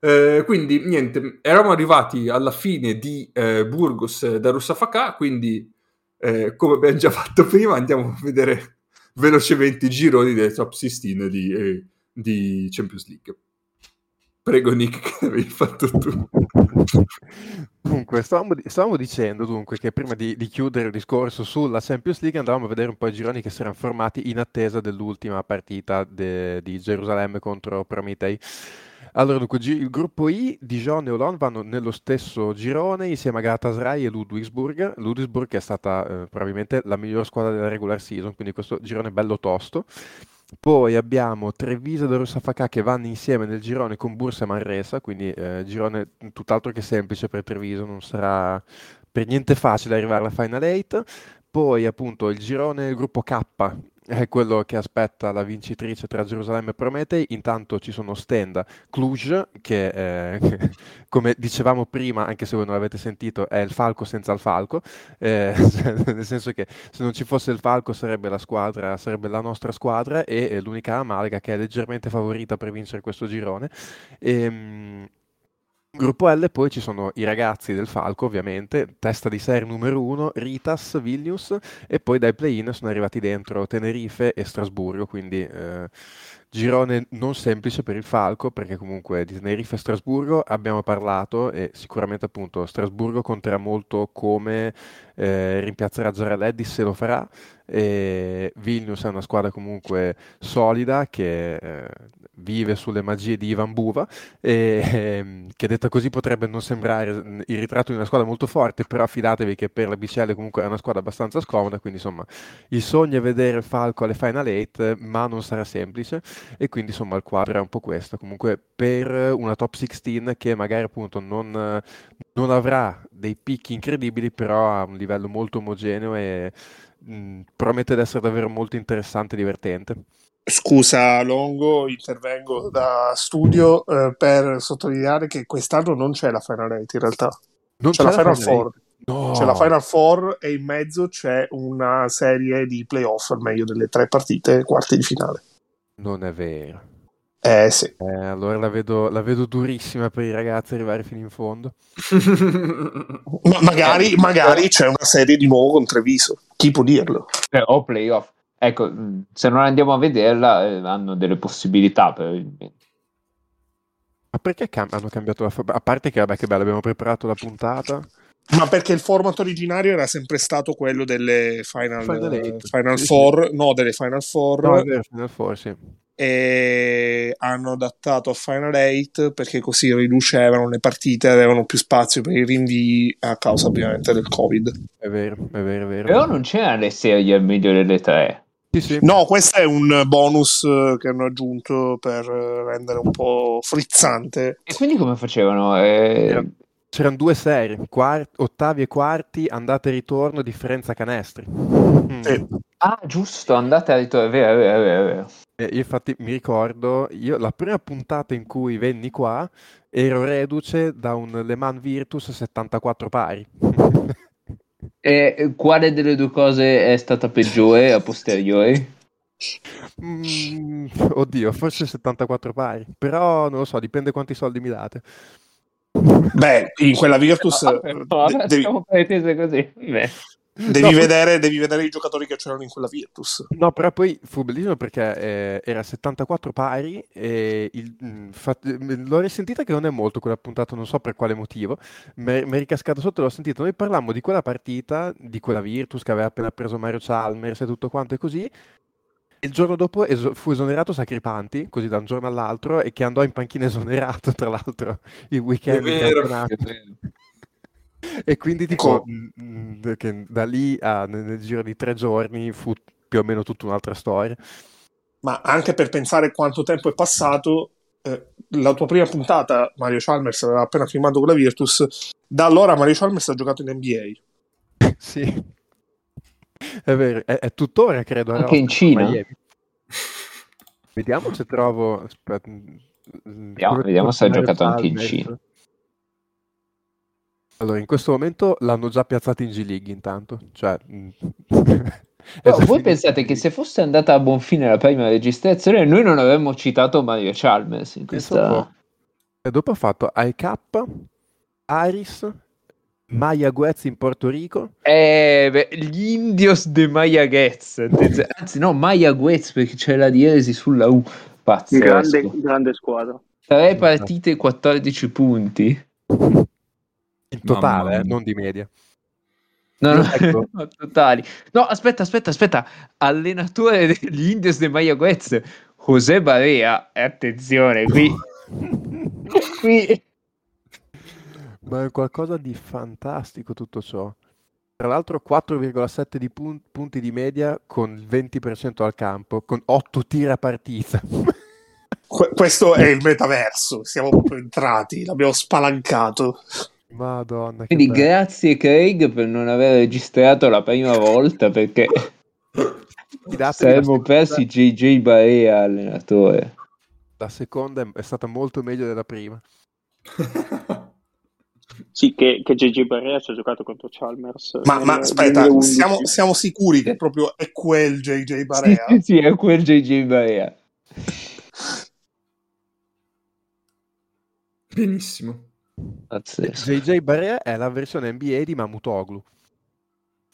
Eh, quindi niente, eravamo arrivati alla fine di eh, Burgos da Russafaka, quindi eh, come abbiamo già fatto prima andiamo a vedere velocemente i gironi delle top 16 di, eh, di Champions League. Prego Nick, che avevi fatto tu. Dunque, stavamo, stavamo dicendo dunque che prima di, di chiudere il discorso sulla Champions League andavamo a vedere un po' i gironi che si erano formati in attesa dell'ultima partita de- di Gerusalemme contro Prometei. Allora, dunque, il gruppo I, Dijon e Olon vanno nello stesso girone insieme a Galatasaray e Ludwigsburg. Ludwigsburg è stata eh, probabilmente la miglior squadra della regular season, quindi questo girone bello tosto. Poi abbiamo Treviso e Russafaka che vanno insieme nel girone con Bursa e Manresa, quindi eh, girone tutt'altro che semplice per Treviso, non sarà per niente facile arrivare alla Final 8. Poi appunto il girone, il gruppo K è quello che aspetta la vincitrice tra Gerusalemme e Prometei. Intanto ci sono Stenda, Cluj, che eh, come dicevamo prima, anche se voi non l'avete sentito, è il falco senza il falco, eh, nel senso che se non ci fosse il falco sarebbe la squadra, sarebbe la nostra squadra e eh, l'unica Malaga che è leggermente favorita per vincere questo girone. Ehm, Gruppo L poi ci sono i ragazzi del Falco, ovviamente, testa di serie numero uno, Ritas, Vilnius, e poi dai play-in sono arrivati dentro Tenerife e Strasburgo, quindi eh, girone non semplice per il Falco, perché comunque di Tenerife e Strasburgo abbiamo parlato e sicuramente appunto Strasburgo conterà molto come eh, rimpiazzerà Giarelleddi se lo farà. E Vilnius è una squadra comunque solida che eh, vive sulle magie di Ivan Buva e, ehm, che detta così potrebbe non sembrare mm, il ritratto di una squadra molto forte, però fidatevi che per la BCL comunque è una squadra abbastanza scomoda, quindi insomma il sogno è vedere Falco alle Final 8, ma non sarà semplice e quindi insomma il quadro è un po' questo, comunque per una top 16 che magari appunto non, non avrà dei picchi incredibili, però ha un livello molto omogeneo e mh, promette di essere davvero molto interessante e divertente. Scusa Longo, intervengo da studio eh, per sottolineare che quest'anno non c'è la Final 8 in realtà. Non c'è, la Final Final Four. Eight? No. C'è la Final Four e in mezzo c'è una serie di playoff, al meglio delle tre partite, quarti di finale. Non è vero. Eh sì. Eh, allora la vedo, la vedo durissima per i ragazzi arrivare fino in fondo. Ma magari, magari c'è una serie di nuovo con Treviso. Chi può dirlo? Eh, o playoff. Ecco, mh, se non andiamo a vederla, eh, hanno delle possibilità probabilmente. Ma perché cam- hanno cambiato la forma? A parte che, vabbè, che bello, abbiamo preparato la puntata. Ma perché il format originario era sempre stato quello delle Final, Final. Final. Four, no, delle Final Four. No, vero, Final Four, sì. e hanno adattato a Final 8 perché così riducevano le partite, avevano più spazio per i rinvii a causa ovviamente del Covid. È vero, è vero, è vero. Però non c'erano le serie al meglio delle tre. Sì, sì. No, questo è un bonus eh, che hanno aggiunto per eh, rendere un po' frizzante. E quindi come facevano? Eh, Era- C'erano due serie, quart- ottavi e quarti, andata e ritorno, differenza canestri. Mm. Sì. Ah, giusto, andate a ritorno, è vero, è vero, è vero. E io infatti mi ricordo, io la prima puntata in cui venni qua ero reduce da un Le Mans Virtus 74 pari. E quale delle due cose è stata peggiore a posteriori? Mm, oddio, forse 74 pari, però non lo so, dipende quanti soldi mi date. Beh, in quella Virtus No, eh, però, de- devi, così. Beh. Devi No, vedere, devi vedere i giocatori che c'erano in quella Virtus. No, però poi fu bellissimo perché eh, era 74 pari e il, mm, fa- mm, l'ho risentita che non è molto quella puntata, non so per quale motivo, mi mi è ricascata sotto e l'ho sentita. Noi parlammo di quella partita, di quella Virtus che aveva appena preso Mario Chalmers e tutto quanto e così. e Il giorno dopo es- fu esonerato Sacripanti, così da un giorno all'altro, e che andò in panchina esonerato, tra l'altro, il weekend È vero. È vero. E quindi tipo, Ecco. mm, mm, che da lì a, nel, nel giro di tre giorni fu più o meno tutta un'altra storia. Ma anche per pensare quanto tempo è passato, eh, la tua prima puntata, Mario Chalmers aveva appena firmato con la Virtus, da allora Mario Chalmers ha giocato in NBA. Sì, è vero, è, è tuttora credo. Anche in Cina? Miami. Vediamo se trovo. aspetta, Vediamo- vediamo se ha giocato anche in. Cina. Allora, in questo momento l'hanno già piazzato in G League intanto. Cioè, mm, già voi finito pensate che se fosse andata a buon fine la prima registrazione, noi non avremmo citato Mario Chalmers in questa... E dopo ha fatto AEK, Aris, Maya Guez in Porto Rico. Eh, beh, gli Indios de Maya. Attenzione. Anzi, no, Maya Guez perché c'è la diesi sulla U. Pazzesco. Grande, grande squadra. Tre partite, 14 punti. In totale, eh, non di media. No, no, Ecco. no, totali. No, aspetta, aspetta, aspetta. Allenatore degli Indios de Maya Guez, José Barea. E Attenzione, qui... qui... Ma è qualcosa di fantastico tutto ciò. Tra l'altro 4,7 di pun- punti di media con il 20% al campo, con 8 tiri a partita. Que- questo è il metaverso, siamo proprio entrati, l'abbiamo spalancato. Madonna, Quindi bello. grazie Craig per non aver registrato la prima volta perché saremmo seconda- persi JJ Barea allenatore. La seconda è- stata molto meglio della prima. Sì, che, che JJ Barrea ci ha giocato contro Chalmers. Ma, nel ma aspetta, 2011. siamo, siamo sicuri che proprio è quel JJ Sì, Barea? sì, sì, è quel JJ Barea. Benissimo. Pazzesco. JJ Barea è la versione NBA di Mamutoglu.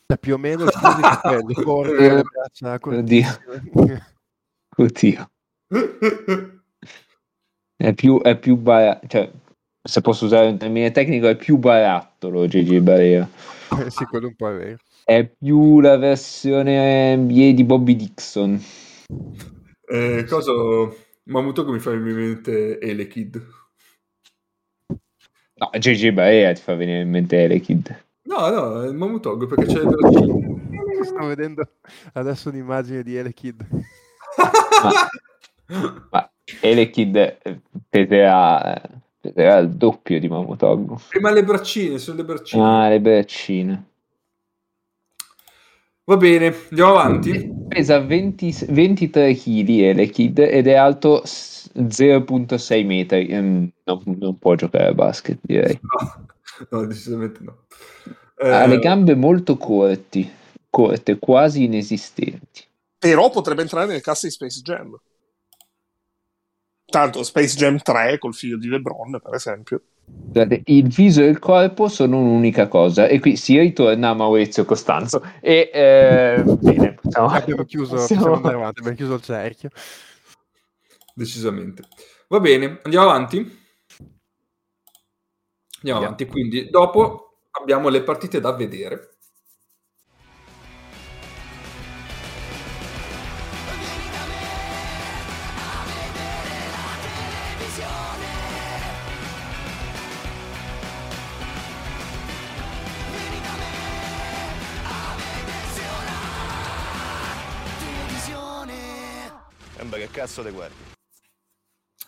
Cioè, più o meno il quello, corre, le braccia cortissime. Oddio. È più, è più bara- cioè, se posso usare un termine tecnico, è più barattolo JJ Barea. sì, quello un po' è vero. È più la versione NBA di Bobby Dixon. Eh, cosa... Mamutoku mi fa venire in mente Elekid. No, JJ Barea ti fa venire in mente Elekid. No, no, è Mamutoku perché c'è il. Sto vedendo adesso un'immagine di Elekid. Ma, ma Elekid eh, peserà, peserà il doppio di Mamotogo. Eh, Ma le braccine, sono le braccine. Ah, le braccine. Va bene, andiamo avanti. Pesa 20 23 kg Elekid ed è alto s- 0.6 metri. Ehm, Non, non può giocare a basket, direi. No, no, decisamente no. Ha Eh, le gambe molto corti, corte, quasi inesistenti. Però potrebbe entrare nel cast di Space Jam. Tanto Space Jam 3 col figlio di LeBron, per esempio. Guardate, Il viso e il corpo sono un'unica cosa, e qui si ritorna a Maurizio Costanzo. E eh, bene, possiamo, Abbiamo chiuso, possiamo- possiamo andare avanti, abbiamo chiuso il cerchio. Decisamente. Va bene, andiamo avanti. Andiamo Andiamo. avanti, quindi dopo abbiamo le partite da vedere. Cazzo le guardi?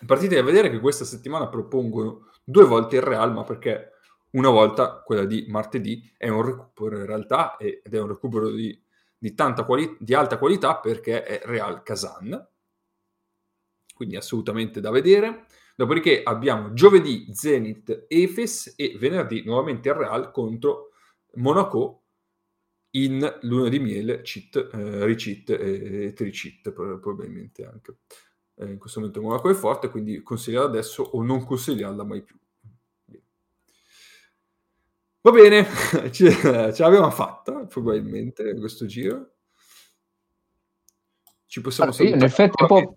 Partite da vedere che questa settimana propongono due volte il Real, ma perché una volta, quella di martedì, è un recupero in realtà ed è un recupero di, di, quali- di alta qualità perché è Real Kazan, quindi assolutamente da vedere. Dopodiché abbiamo giovedì Zenit Efes e venerdì nuovamente il Real contro Monaco in luna di miele, cheat, eh, recheat e tricheat probabilmente anche. Eh, in questo momento Monaco è forte, quindi consigliarla adesso o non consigliarla mai più. Va bene, ce, ce l'abbiamo fatta probabilmente questo giro. Ci possiamo allora, io, nel frattempo,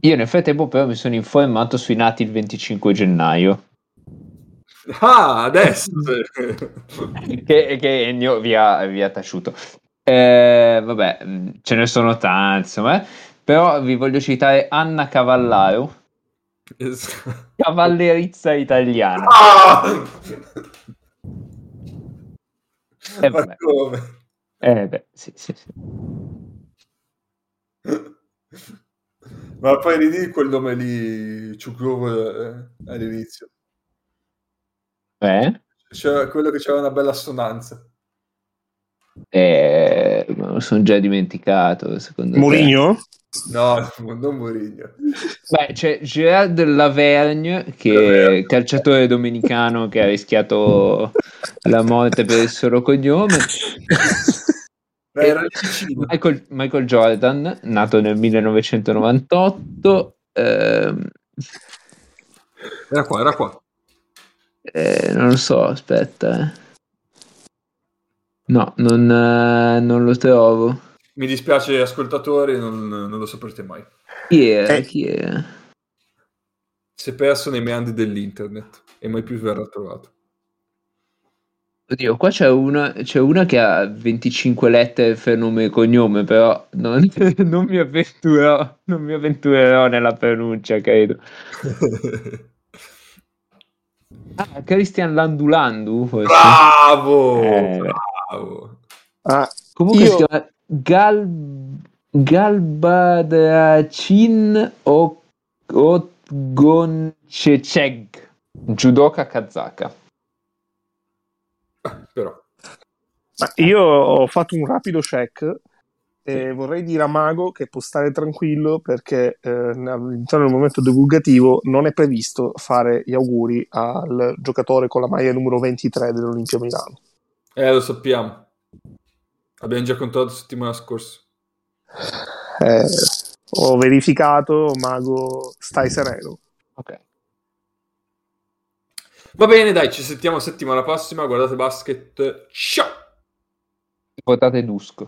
io nel frattempo però mi sono informato sui nati il 25 gennaio. Ah, adesso! che, che Ennio vi ha, vi ha taciuto. Eh, vabbè, ce ne sono tanti, insomma, eh. però vi voglio citare Anna Cavallaro, cavallerizza italiana. Ah! Eh, Ma come? Eh beh, sì, sì, sì. Ma poi ridì quel nome lì, Ciucrovo eh, all'inizio. Eh? C'era quello che c'era una bella assonanza. Eh, me sono già dimenticato. Secondo Mourinho? No, non Mourinho. Beh, c'è Gerard Lavergne, che è calciatore domenicano che ha rischiato la morte per il solo cognome. Michael, Michael, Jordan, nato nel 1998. Ehm... Era qua, era qua. Eh, non lo so, aspetta. Eh. No, non, eh, non, lo trovo. Mi dispiace, ascoltatori, non, non lo saprete mai. Chi è? Eh. Chi è? Si è perso nei meandri dell'internet e mai più verrà trovato. Oddio, qua c'è una, c'è una che ha 25 lettere per nome e cognome, però non, non, mi avventurerò, non mi avventurerò nella pronuncia, credo. Ah, Christian Landulandu, forse. Bravo! Eh, bravo. Ah, Comunque io... si chiama Gal... Galbadracin o... Otgonceceg, judoka kazaka. Ah, però. Ma io ho fatto un rapido check e vorrei dire a Mago che può stare tranquillo perché eh, all'interno del momento divulgativo non è previsto fare gli auguri al giocatore con la maglia numero 23 dell'Olimpia Milano. Eh, lo sappiamo. Abbiamo già contato settimana scorsa. Eh, ho verificato, Mago, stai sereno. Ok. Va bene, dai, ci sentiamo settimana prossima. Guardate basket. Ciao! Votate Dusk.